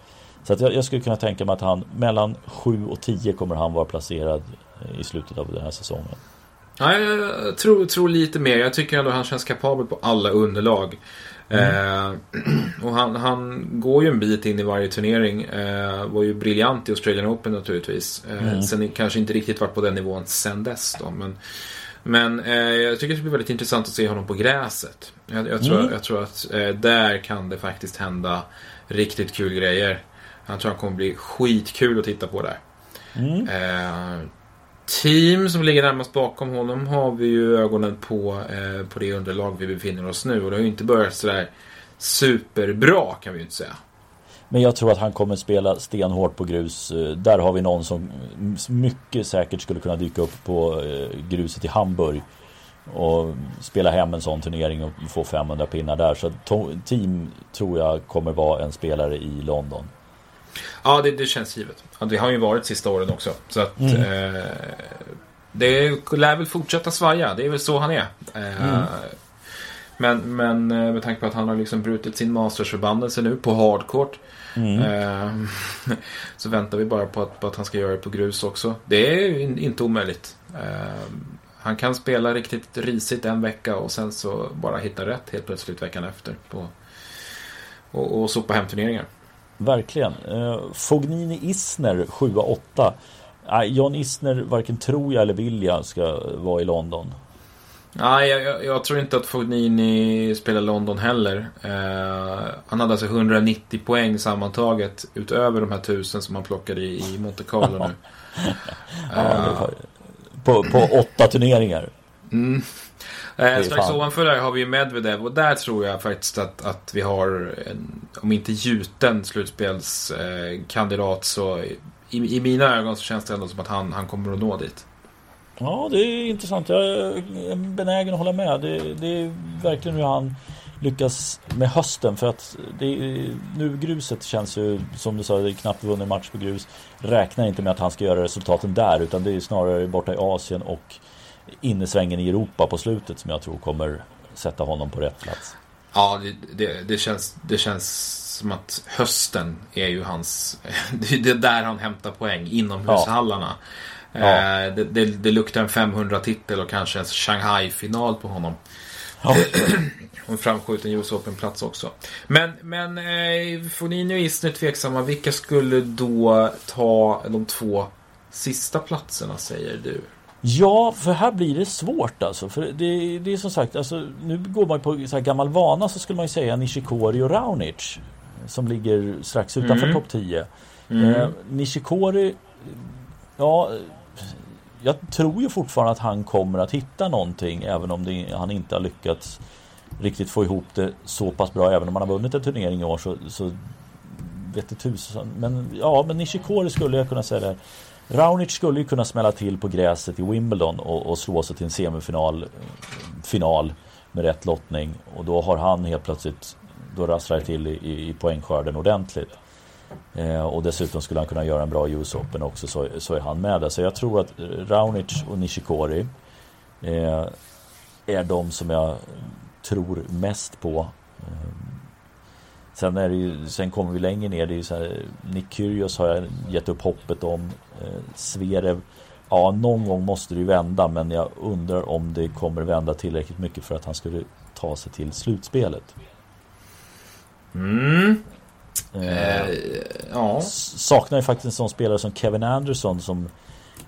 Så att jag, jag skulle kunna tänka mig att han mellan 7 och 10 kommer han vara placerad i slutet av den här säsongen. Ja, jag tror, tror lite mer. Jag tycker ändå att han känns kapabel på alla underlag. Mm. Eh, (clears throat) och han, han går ju en bit in i varje turnering. Eh, var ju briljant i Australian Open naturligtvis. Eh, mm. Sen kanske inte riktigt varit på den nivån sen dess då. Men, men eh, jag tycker det blir väldigt intressant att se honom på gräset. Jag, jag tror, mm. jag tror att eh, där kan det faktiskt hända riktigt kul grejer. Jag tror han kommer bli skitkul att titta på där. Mm. Eh, team som ligger närmast bakom honom har vi ju ögonen på, eh, på det underlag vi befinner oss nu. Och det har ju inte börjat sådär superbra kan vi ju inte säga. Men jag tror att han kommer spela stenhårt på grus. Eh, där har vi någon som mycket säkert skulle kunna dyka upp på eh, gruset i Hamburg. Och spela hem en sån turnering och få 500 pinnar där. Så team tror jag kommer vara en spelare i London. Ja, det, det känns givet. Ja, det har ju varit sista åren också. Så att mm. eh, det lär väl fortsätta svaja. Det är väl så han är. Eh, mm. Men, men eh, med tanke på att han har liksom brutit sin mastersförbannelse nu på hardcourt. Mm. Eh, (laughs) så väntar vi bara på att, på att han ska göra det på grus också. Det är in, inte omöjligt. Eh, han kan spela riktigt risigt en vecka och sen så bara hitta rätt helt plötsligt veckan efter. På, och, och sopa hem turneringar. Verkligen. Eh, Fognini Isner 7-8. Nej, John Isner varken tror jag eller vill jag ska vara i London. Nej, jag, jag, jag, tror inte att Fognini spelar London heller. Eh, han hade alltså 190 poäng sammantaget utöver de här tusen som han plockade i, i Monte Carlo nu. (laughs) ja, på, på åtta turneringar. Mm. Eh, strax ovanför där har vi Medvedev och där tror jag faktiskt att, att vi har, en, om inte gjuten slutspelskandidat eh, så i, i mina ögon så känns det ändå som att han, han kommer att nå dit. Ja, det är intressant. Jag är benägen att hålla med. Det, det är verkligen hur han lyckas med hösten för att det, nu gruset känns ju som du sa, det är knappt vunnit match på grus. Räknar inte med att han ska göra resultaten där utan det är snarare borta i Asien och innesvängen i Europa på slutet som jag tror kommer sätta honom på rätt plats. Ja, det, det, det känns, det känns som att hösten är ju hans... (laughs) Det är där han hämtar poäng, inomhushallarna. Ja. Ja. Eh, det, det, det, luktar en 500-titel och kanske en Shanghai-final på honom. Ja. (clears throat) och en framskjuten US Open-plats också. Men, men eh, Fognini och Isner tveksamma. Vilka skulle då ta de två sista platserna säger du? Ja, för här blir det svårt alltså. För det, det är som sagt, alltså, nu går man på så gammal vana så skulle man ju säga Nishikori och Raonic. Som ligger strax utanför mm. topp 10. Mm. Eh, Nishikori, ja, jag tror ju fortfarande att han kommer att hitta någonting även om det, han inte har lyckats riktigt få ihop det så pass bra. Även om han har vunnit en turnering i år så, så vet det tusan. Men ja, men Nishikori skulle jag kunna säga där. Raonic skulle ju kunna smälla till på gräset i Wimbledon och, och slå sig till en semifinal final med rätt lottning. Och då har han helt plötsligt, då rasslar det till i, i poängskörden ordentligt. Eh, och dessutom skulle han kunna göra en bra US Open också så, så är han med där. Så jag tror att Raonic och Nishikori eh, är de som jag tror mest på. Eh, sen, är det ju, sen kommer vi längre ner. Det är ju så här, Nick Kyrgios har jag gett upp hoppet om. Eh, Zverev Ja, någon gång måste det ju vända men jag undrar om det kommer vända tillräckligt mycket för att han skulle ta sig till slutspelet. Mm. Eh, ja. Saknar ju faktiskt en sån spelare som Kevin Anderson som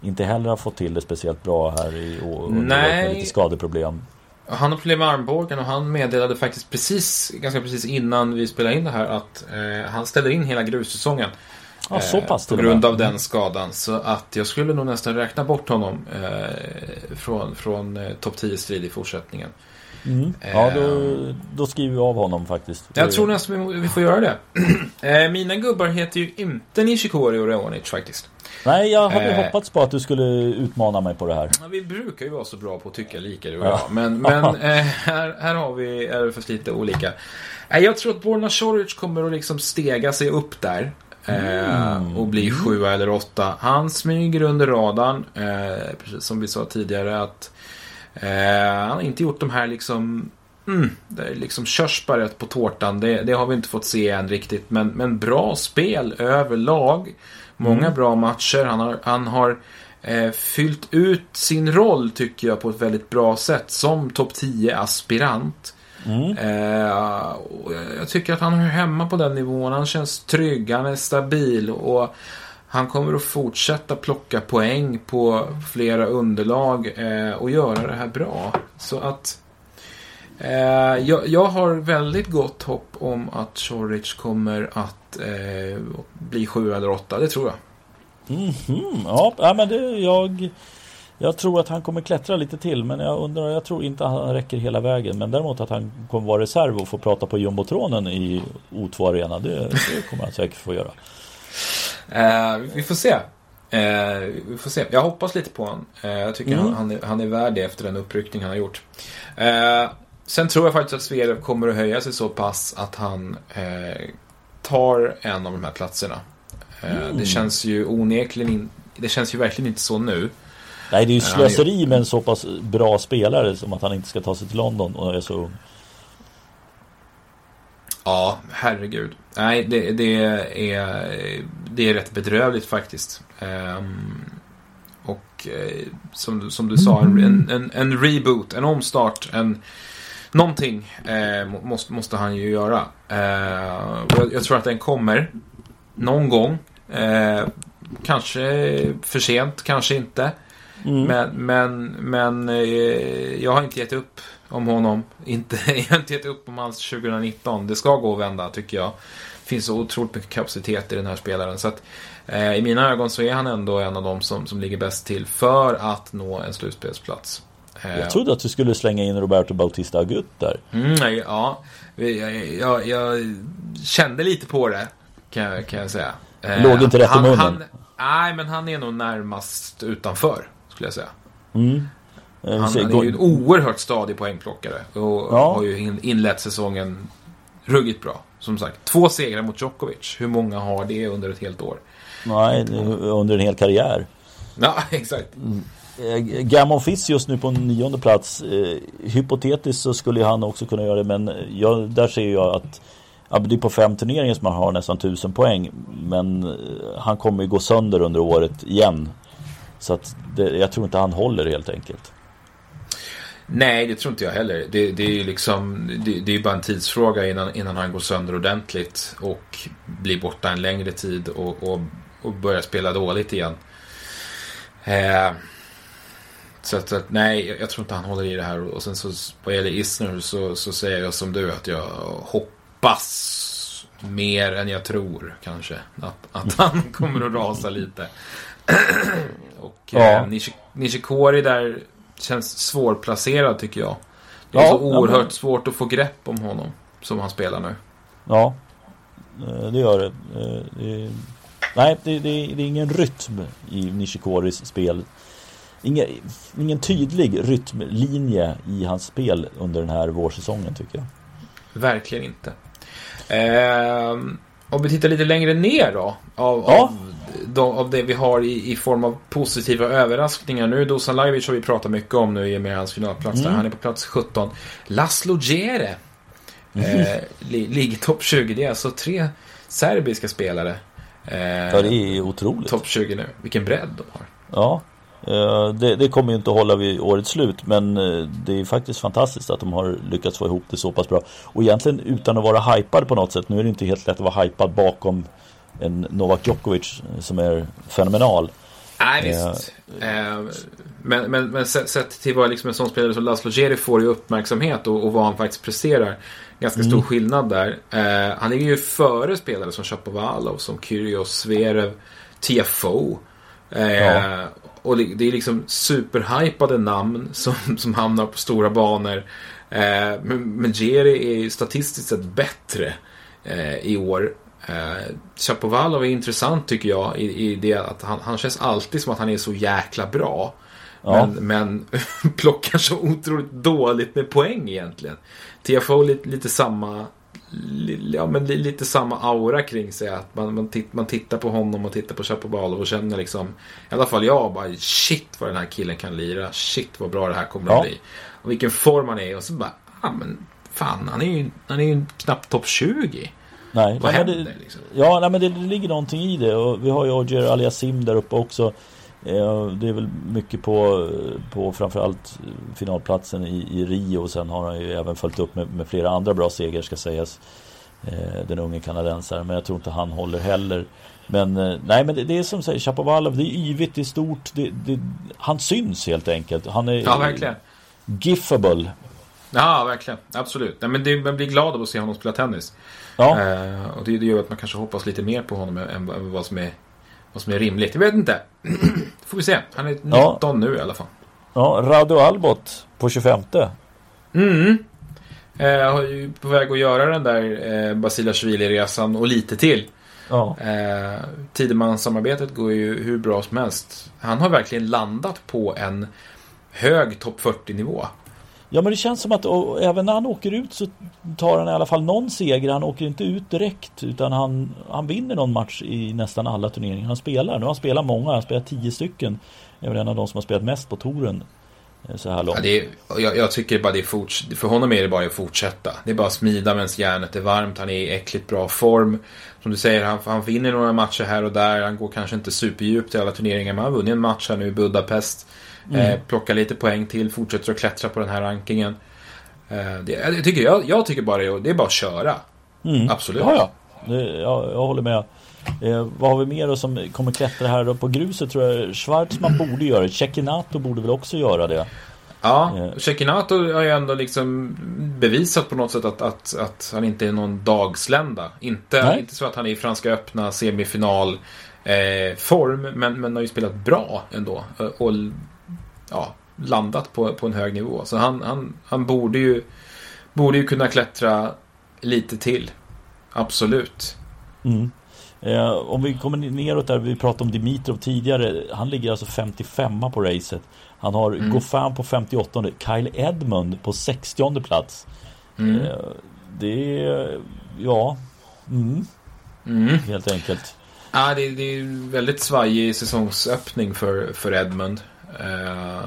inte heller har fått till det speciellt bra här i år. Nej. Med lite skadeproblem. Han har problem med armbågen och han meddelade faktiskt precis, ganska precis innan vi spelade in det här att eh, han ställer in hela grussäsongen. Ja, så pass På grund av den skadan. Så att jag skulle nog nästan räkna bort honom eh, från, från eh, topp 10-strid i fortsättningen. Mm. Ja, då, då skriver vi av honom faktiskt. Jag tror nästan vi får göra det. (clears throat) Eh, mina gubbar heter ju inte Nishikori och Reonic faktiskt. Nej, jag hade eh, hoppats på att du skulle utmana mig på det här. Ja, vi brukar ju vara så bra på att tycka lika du och jag. Men, men (laughs) eh, här, här har vi, är för lite olika. Eh, jag tror att Borna Soric kommer att liksom stega sig upp där. Mm. och bli sjua eller åtta. Han smyger under radarn. Eh, precis som vi sa tidigare att eh, han har inte gjort de här liksom Mm, det är liksom körsbäret på tårtan. Det, det, har vi inte fått se än riktigt. Men, men bra spel överlag. Många mm. bra matcher. Han har, han har eh, fyllt ut sin roll tycker jag på ett väldigt bra sätt. Som topp 10 aspirant. Mm. Eh, jag tycker att han hör hemma på den nivån. Han känns trygg, han är stabil och han kommer att fortsätta plocka poäng på flera underlag eh, och göra det här bra. Så att eh, jag, jag, har väldigt gott hopp om att Chorich kommer att eh, bli sju eller åtta, det tror jag. Mm -hmm. Ja, men det, jag jag tror att han kommer klättra lite till men jag undrar, jag tror inte att han räcker hela vägen. Men däremot att han kommer vara reserv och få prata på jumbotronen i O2 Arena. Det, det kommer han säkert få göra. Uh, vi får se. Uh, vi får se. Jag hoppas lite på honom. Uh, jag tycker mm. han, han, är, han är värd det efter den uppryckning han har gjort. sen tror jag faktiskt att Zverev kommer att höja sig så pass att han tar en av de här platserna. Mm. Det känns ju onekligen in, Det känns ju verkligen inte så nu. Nej, det är ju slöseri med en så pass bra spelare som att han inte ska ta sig till London och är så ung. Ja, herregud. Nej, det, det, är, det är rätt bedrövligt faktiskt. Um, och eh, som, som du sa, en, en, en, reboot, en omstart, en någonting eh, måste, måste han ju göra. Eh, jag, jag, tror att den kommer. någon gång. Eh, kanske för sent, kanske inte. Mm. Men, men, men eh, jag har inte gett upp om honom. Inte, jag (laughs) har inte gett upp om hans 2019. Det ska gå att vända tycker jag. Det finns så otroligt mycket kapacitet i den här spelaren. Så att, eh, I mina ögon så är han ändå en av dem som, som ligger bäst till för att nå en slutspelsplats. Eh, jag trodde att du skulle slänga in Roberto Bautista Agut där. Mm, ja, jag, jag, jag, kände lite på det kan, kan jag säga. Eh, Låg inte rätt han, i munnen? Han, nej, men han är nog närmast utanför skulle jag säga. Mm. Han, han, är ju en oerhört stadig poängplockare och ja. har ju inlett säsongen ruggigt bra. Som sagt, två segrar mot Djokovic. Hur många har det under ett helt år? Nej, under en hel karriär. (laughs) Ja, exakt. Mm. Eh, Gammon Fitz just nu på nionde plats. Eh, hypotetiskt så skulle han också kunna göra det men jag, där ser jag att det är på fem turneringar som han har nästan tusen poäng. Men eh, han kommer ju gå sönder under året igen. Så att det, jag tror inte han håller helt enkelt. Nej, det tror inte jag heller. Det, det är ju liksom, det, det, är bara en tidsfråga innan, innan han går sönder ordentligt och blir borta en längre tid och, och, och börjar spela dåligt igen. Eh, så att, att, nej, jag tror inte han håller i det här. Och sen så vad gäller Isner så, så säger jag som du att jag hoppas mer än jag tror kanske. Att, att han kommer att rasa lite. (clears throat) och ja. eh, Nishikori där känns svårplacerad tycker jag. Det är ja, så oerhört ja, men... svårt att få grepp om honom som han spelar nu. Ja, eh, det gör det. Eh, det är... Nej, det, det, det, är ingen rytm i Nishikoris spel. Ingen, ingen tydlig rytmlinje i hans spel under den här vårsäsongen tycker jag. Verkligen inte. Eh, om vi tittar lite längre ner då. Av, ja. av, de, av det vi har i, i, form av positiva överraskningar. Nu Dusan Lajovic har vi pratat mycket om nu i och med hans finalplats mm. Han är på plats 17. Laszlo Djere. Mm. Eh, li, ligger topp 20. Det är alltså tre serbiska spelare. Eh, ja, det är otroligt. Topp 20 nu. Vilken bredd de har. Ja, det, det, kommer ju inte att hålla vid årets slut men eh, det är faktiskt fantastiskt att de har lyckats få ihop det så pass bra. Och egentligen utan att vara hypad på något sätt. Nu är det inte helt lätt att vara hypad bakom en Novak Djokovic som är fenomenal. Nej, visst. Eh, men, men, men sett till vad liksom en sån spelare som Laszlo Geri får i uppmärksamhet och, och vad han faktiskt presterar. Ganska stor mm. skillnad där. Eh, han ligger ju före spelare som Chapovalov, som Kyrgios, Zverev, TFO. Eh, ja. Och det är liksom superhypade namn som, som hamnar på stora banor. Eh, men Jerry är ju statistiskt sett bättre eh, i år. Eh, Chapovalov är intressant tycker jag i, i det att han, han känns alltid som att han är så jäkla bra. Ja. Men, men (laughs) plockar så otroligt dåligt med poäng egentligen. TFO lite, lite samma ja, men lite samma aura kring sig. Att man, man, titt, man tittar på honom och tittar på Chapovalov och känner liksom I alla fall jag bara shit vad den här killen kan lira. Shit vad bra det här kommer ja. att bli. Och vilken form han är. Och så bara, ja men fan han är ju, han är ju knappt topp 20. Nej, vad nej, händer det, liksom? Ja, nej, men det, det ligger någonting i det. Och vi har ju Ogier Aliasim där uppe också. Det är väl mycket på, på framförallt finalplatsen i, i Rio och sen har han ju även följt upp med, med flera andra bra segrar ska sägas. Eh, den unge kanadensaren men jag tror inte han håller heller. Men eh, nej men det, det är som säger Chapovalov, det är yvigt, det är stort, det, det, han syns helt enkelt. Han är ja, verkligen. giffable. Ja, verkligen. Absolut. Nej, men det, man blir glad av att se honom spela tennis. Ja. Eh, och det, det gör att man kanske hoppas lite mer på honom än, än vad som är vad som är rimligt. Jag vet inte. (clears throat) Får vi se. Han är 19 ja. nu i alla fall. Ja, Radu Albot på 25. Mm. Eh, har ju på väg att göra den där eh, Basilashvili-resan och lite till. Ja. Eh, Tideman-samarbetet går ju hur bra som helst. Han har verkligen landat på en hög topp 40-nivå. Ja men det känns som att och, även när han åker ut så tar han i alla fall någon seger. Han åker inte ut direkt utan han, han vinner någon match i nästan alla turneringar han spelar. Nu har han spelat många, han spelar tio stycken. Är väl en av de som har spelat mest på touren eh, så här långt. Ja, det är, jag, jag, tycker bara det är forts för honom är det bara att fortsätta. Det är bara att smida medan järnet är varmt. Han är i äckligt bra form. Som du säger, han, han vinner några matcher här och där. Han går kanske inte superdjupt i alla turneringar men han har vunnit en match här nu i Budapest. Mm. Eh, plocka lite poäng till, fortsätter att klättra på den här rankingen. Eh, det, jag, tycker, jag, jag tycker bara det, det är bara att köra. Mm. Absolut. Ja, ja. Det, jag, jag håller med. Eh, vad har vi mer då som kommer klättra här då på gruset tror jag Schwarzman borde göra det. Cecchinato borde väl också göra det. Ja, eh. Cecchinato har ju ändå liksom bevisat på något sätt att, att, att han inte är någon dagslända. Inte, inte så att han är i Franska öppna semifinal eh, form, men, men har ju spelat bra ändå. Eh, och ja, landat på, på en hög nivå. Så han, han, han borde, ju, borde ju kunna klättra lite till. Absolut. Mm. Eh, om vi kommer neråt där, vi pratade om Dimitrov tidigare. Han ligger alltså 55 på racet. Han har mm. Goffin på 58 Kyle Edmund på 60 plats. Mm. Eh, det är, ja, mm. Mm. helt enkelt. Ja, det, det är väldigt svajig säsongsöppning för, för Edmund. Uh,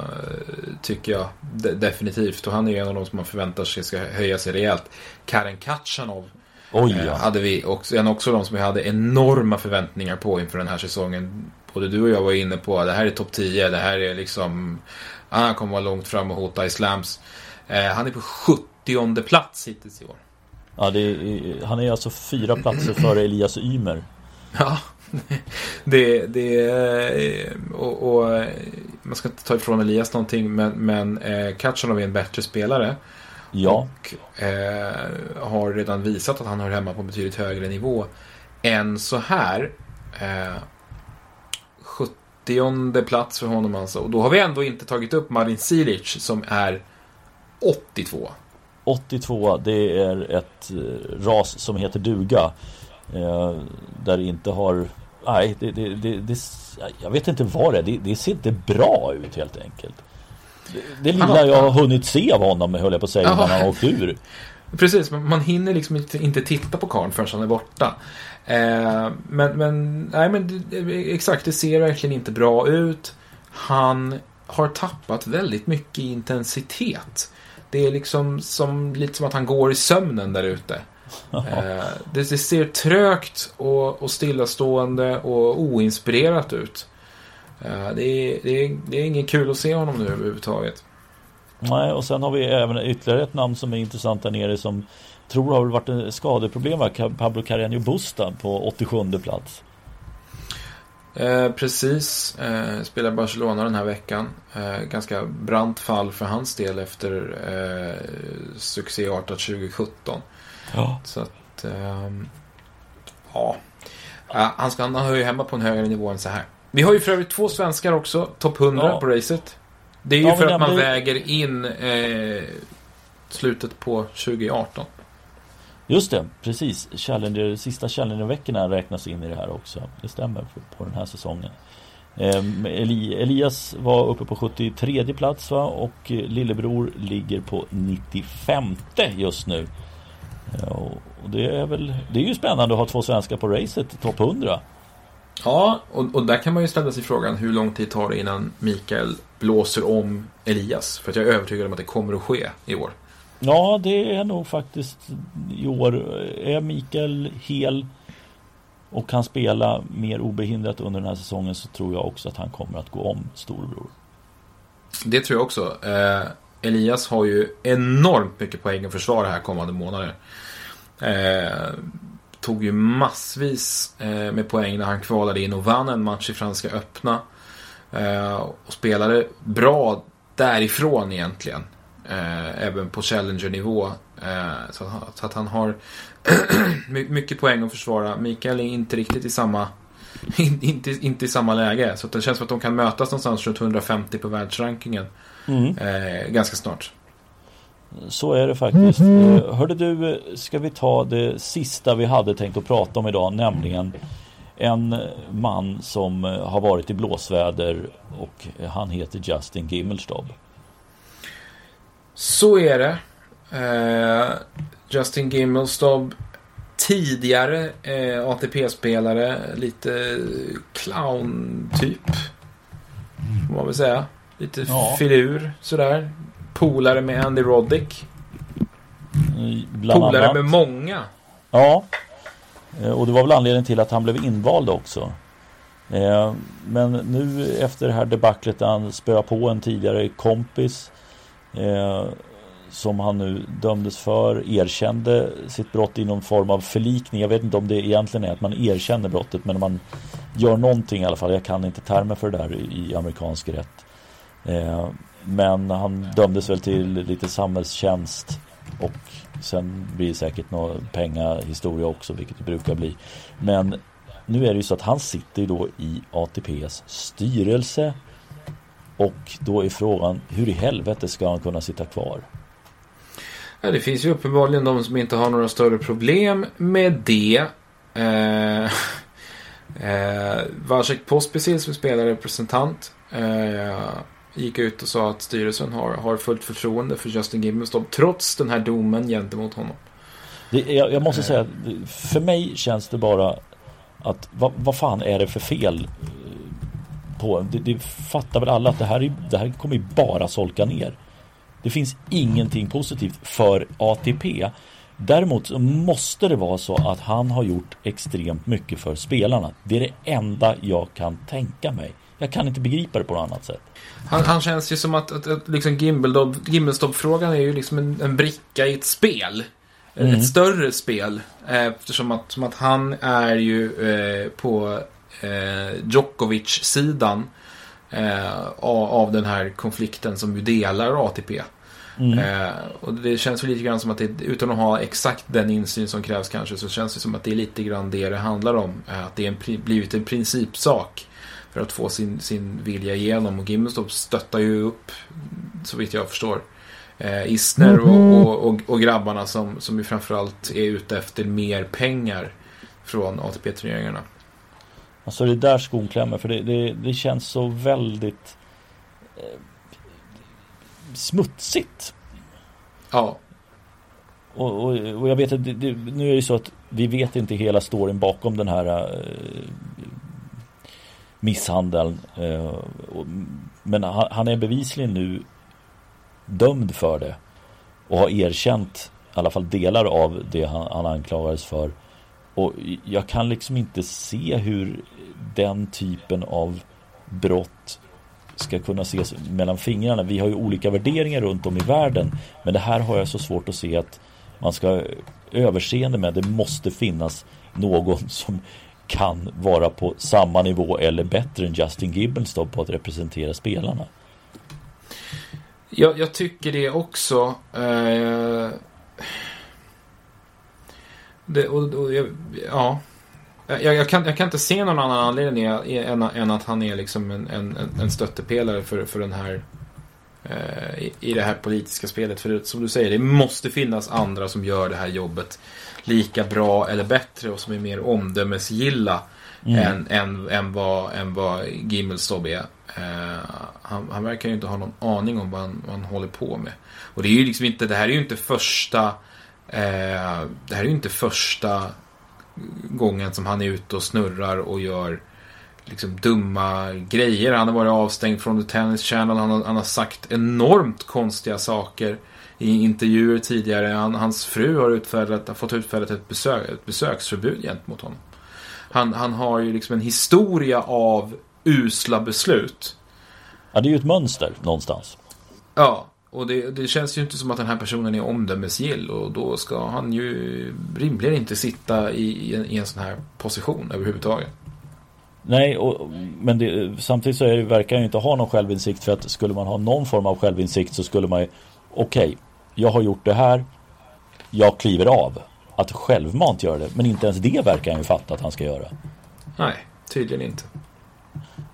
tycker jag de definitivt. Och han är ju en av de som man förväntar sig ska höja sig rejält. Karen Katchanov Oj, ja. uh, hade vi också, en också de som vi hade enorma förväntningar på inför den här säsongen. Både du och jag var inne på det här är topp 10, det här är liksom han kommer vara långt fram och hota i slams. Uh, han är på 70 plats hittills i år. Ja, är, han är alltså fyra platser före Elias Ymer. Ja, (laughs) det, det och, och, man ska inte ta ifrån Elias någonting men, men eh, Katchanov är en bättre spelare. Ja. Och eh, har redan visat att han hör hemma på betydligt högre nivå än så här. Eh, 70 plats för honom alltså. Och då har vi ändå inte tagit upp Marin Cilic som är 82. 82, det är ett eh, ras som heter duga. Eh, där det inte har Nej, det, det, det, det, jag vet inte vad det är. Det, det ser inte bra ut helt enkelt. Det, det lilla jag har hunnit se av honom, höll jag på att säga, när han har åkt ur. (laughs) Precis, man hinner liksom inte, inte titta på karln förrän han är borta. Eh, men, men, nej men exakt, det ser verkligen inte bra ut. Han har tappat väldigt mycket intensitet. Det är liksom som, lite som att han går i sömnen där ute. Eh, det, det, ser trögt och, och stillastående och oinspirerat ut. Eh, det, är, det, är, det är inget kul att se honom nu överhuvudtaget. Nej, och sen har vi även ytterligare ett namn som är intressant där nere som tror har varit en skadeproblem, Pablo Carreño Busta på 87 plats. Eh, precis, eh, spelar Barcelona den här veckan. Eh, ganska brant fall för hans del efter eh, succéartat 2017. Ja. Så att, um, ja. Han, ska, han hör ju hemma på en högre nivå än så här. Vi har ju för övrigt två svenskar också, topp 100 ja. på racet. Det är ju ja, för att man blir... väger in eh, slutet på 2018. Just det, precis. Challenger, sista Challenger-veckorna räknas in i det här också. Det stämmer på den här säsongen. Ehm, Elias var uppe på 73 plats va? och lillebror ligger på 95 just nu. Och det är väl Det är ju spännande att ha två svenskar på racet, topp 100. Ja, och, och, där kan man ju ställa sig frågan hur lång tid tar det innan Mikael blåser om Elias? För att jag är övertygad om att det kommer att ske i år. Ja, det är nog faktiskt i år. Är Mikael hel och kan spela mer obehindrat under den här säsongen så tror jag också att han kommer att gå om storebror. Det tror jag också. Elias har ju enormt mycket poäng att försvara här kommande månader. Eh, tog ju massvis eh, med poäng när han kvalade in och vann en match i Franska öppna. Eh, och spelade bra därifrån egentligen. Eh, även på Challenger-nivå. Eh, så, så, att han har (clears throat) mycket poäng att försvara. Mikael är inte riktigt i samma (laughs) inte, inte i samma läge. Så det känns som att de kan mötas någonstans runt 150 på världsrankingen. Mm. Eh, ganska snart. Så är det faktiskt. Mm. Eh, hörde du, ska vi ta det sista vi hade tänkt att prata om idag, nämligen en man som eh, har varit i blåsväder och han heter Justin Gimelstob. Så är det. Uh, Justin Gimelstob tidigare uh, ATP-spelare, lite clown-typ. Får man väl säga. Lite ja. filur sådär. Polare med Andy Roddick. Bland Polare annat. med många. Ja. Eh, och det var väl anledningen till att han blev invald också. Eh, men nu efter det här debaclet där han spöade på en tidigare kompis eh, som han nu dömdes för erkände sitt brott i någon form av förlikning. Jag vet inte om det egentligen är att man erkänner brottet men man gör någonting i alla fall. Jag kan inte termer för det där i amerikansk rätt. Eh, men han dömdes väl till lite samhällstjänst och sen blir det säkert någon pengahistoria också vilket det brukar bli. Men nu är det ju så att han sitter då i ATPs styrelse och då är frågan hur i helvete ska han kunna sitta kvar? Ja, det finns ju uppenbarligen de som inte har några större problem med det. Eh, (laughs) eh, Vasek Pospisil som spelar representant eh, gick ut och sa att styrelsen har, har fullt förtroende för Justin Gibbons trots den här domen gentemot honom. Det, jag, jag, måste säga att för mig känns det bara att vad, vad fan är det för fel eh, på det, det fattar väl alla att det här, är, det här kommer ju bara solka ner. Det finns ingenting positivt för ATP. Däremot så måste det vara så att han har gjort extremt mycket för spelarna. Det är det enda jag kan tänka mig. Jag kan inte begripa det på något annat sätt. Han, han känns ju som att, att, att liksom Gimbelstop-frågan är ju liksom en, en, bricka i ett spel. Mm. Ett större spel. Eftersom att, att han är ju eh, på eh, Djokovic-sidan eh, av den här konflikten som ju delar ATP. Mm. Eh, och det känns ju lite grann som att det, utan att ha exakt den insyn som krävs kanske, så känns det som att det är lite grann det det handlar om. Eh, att det är en, blivit en principsak för att få sin, sin vilja igenom. Och Gimmelstorp stöttar ju upp, så vitt jag förstår, eh, Isner och, mm. och, och, och, grabbarna som, som ju framförallt är ute efter mer pengar från ATP-turneringarna. Alltså det är där skon klämmer för det, det, det känns så väldigt eh, smutsigt. Ja. Och, och, och jag vet att det, det, nu är det ju så att vi vet inte hela storyn bakom den här eh, misshandeln. Eh, men han, han, är bevisligen nu dömd för det och har erkänt i alla fall delar av det han, han anklagades för. Och jag kan liksom inte se hur den typen av brott ska kunna ses mellan fingrarna. Vi har ju olika värderingar runt om i världen. Men det här har jag så svårt att se att man ska överseende med. Det måste finnas någon som kan vara på samma nivå eller bättre än Justin Gibbons då på att representera spelarna. Jag, jag tycker det också. Eh, det, och, och, ja. Jag, jag, kan, jag kan inte se någon annan anledning än, än att han är liksom en, en, en stöttepelare för, för den här eh, i, i det här politiska spelet. För det, som du säger, det måste finnas andra som gör det här jobbet lika bra eller bättre och som är mer omdömesgilla mm. än, än, än, vad, än vad Gimmelstob är. Eh, han, han, verkar ju inte ha någon aning om vad han, vad han håller på med. Och det är ju liksom inte, det här är ju inte första eh, det här är ju inte första gången som han är ute och snurrar och gör liksom dumma grejer. Han har varit avstängd från The Tennis Channel. Han har, han har sagt enormt konstiga saker i intervjuer tidigare. Han, hans fru har, utfärdat, har fått utfärdat ett, besök, ett besöksförbud gentemot honom. Han, han har ju liksom en historia av usla beslut. Ja, det är ju ett mönster någonstans. Ja, och det, det, känns ju inte som att den här personen är omdömesgill och då ska han ju rimligen inte sitta i, i, en, i en sån här position överhuvudtaget. Nej, och, men det, samtidigt så är det, verkar han inte ha någon självinsikt för att skulle man ha någon form av självinsikt så skulle man ju okej, okay, jag har gjort det här, jag kliver av. Att självmant göra det, men inte ens det verkar han ju fatta att han ska göra. Nej, tydligen inte.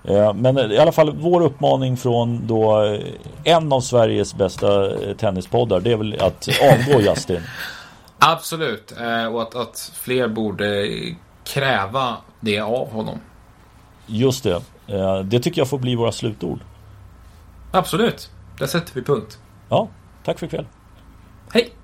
Eh, men i alla fall vår uppmaning från då eh, en av Sveriges bästa eh, tennispoddar det är väl att avgå (laughs) Justin. Absolut, och att, att, fler borde kräva det av honom. Just det. Det tycker jag får bli våra slutord. Absolut, där sätter vi punkt. Ja, tack för ikväll. Hej!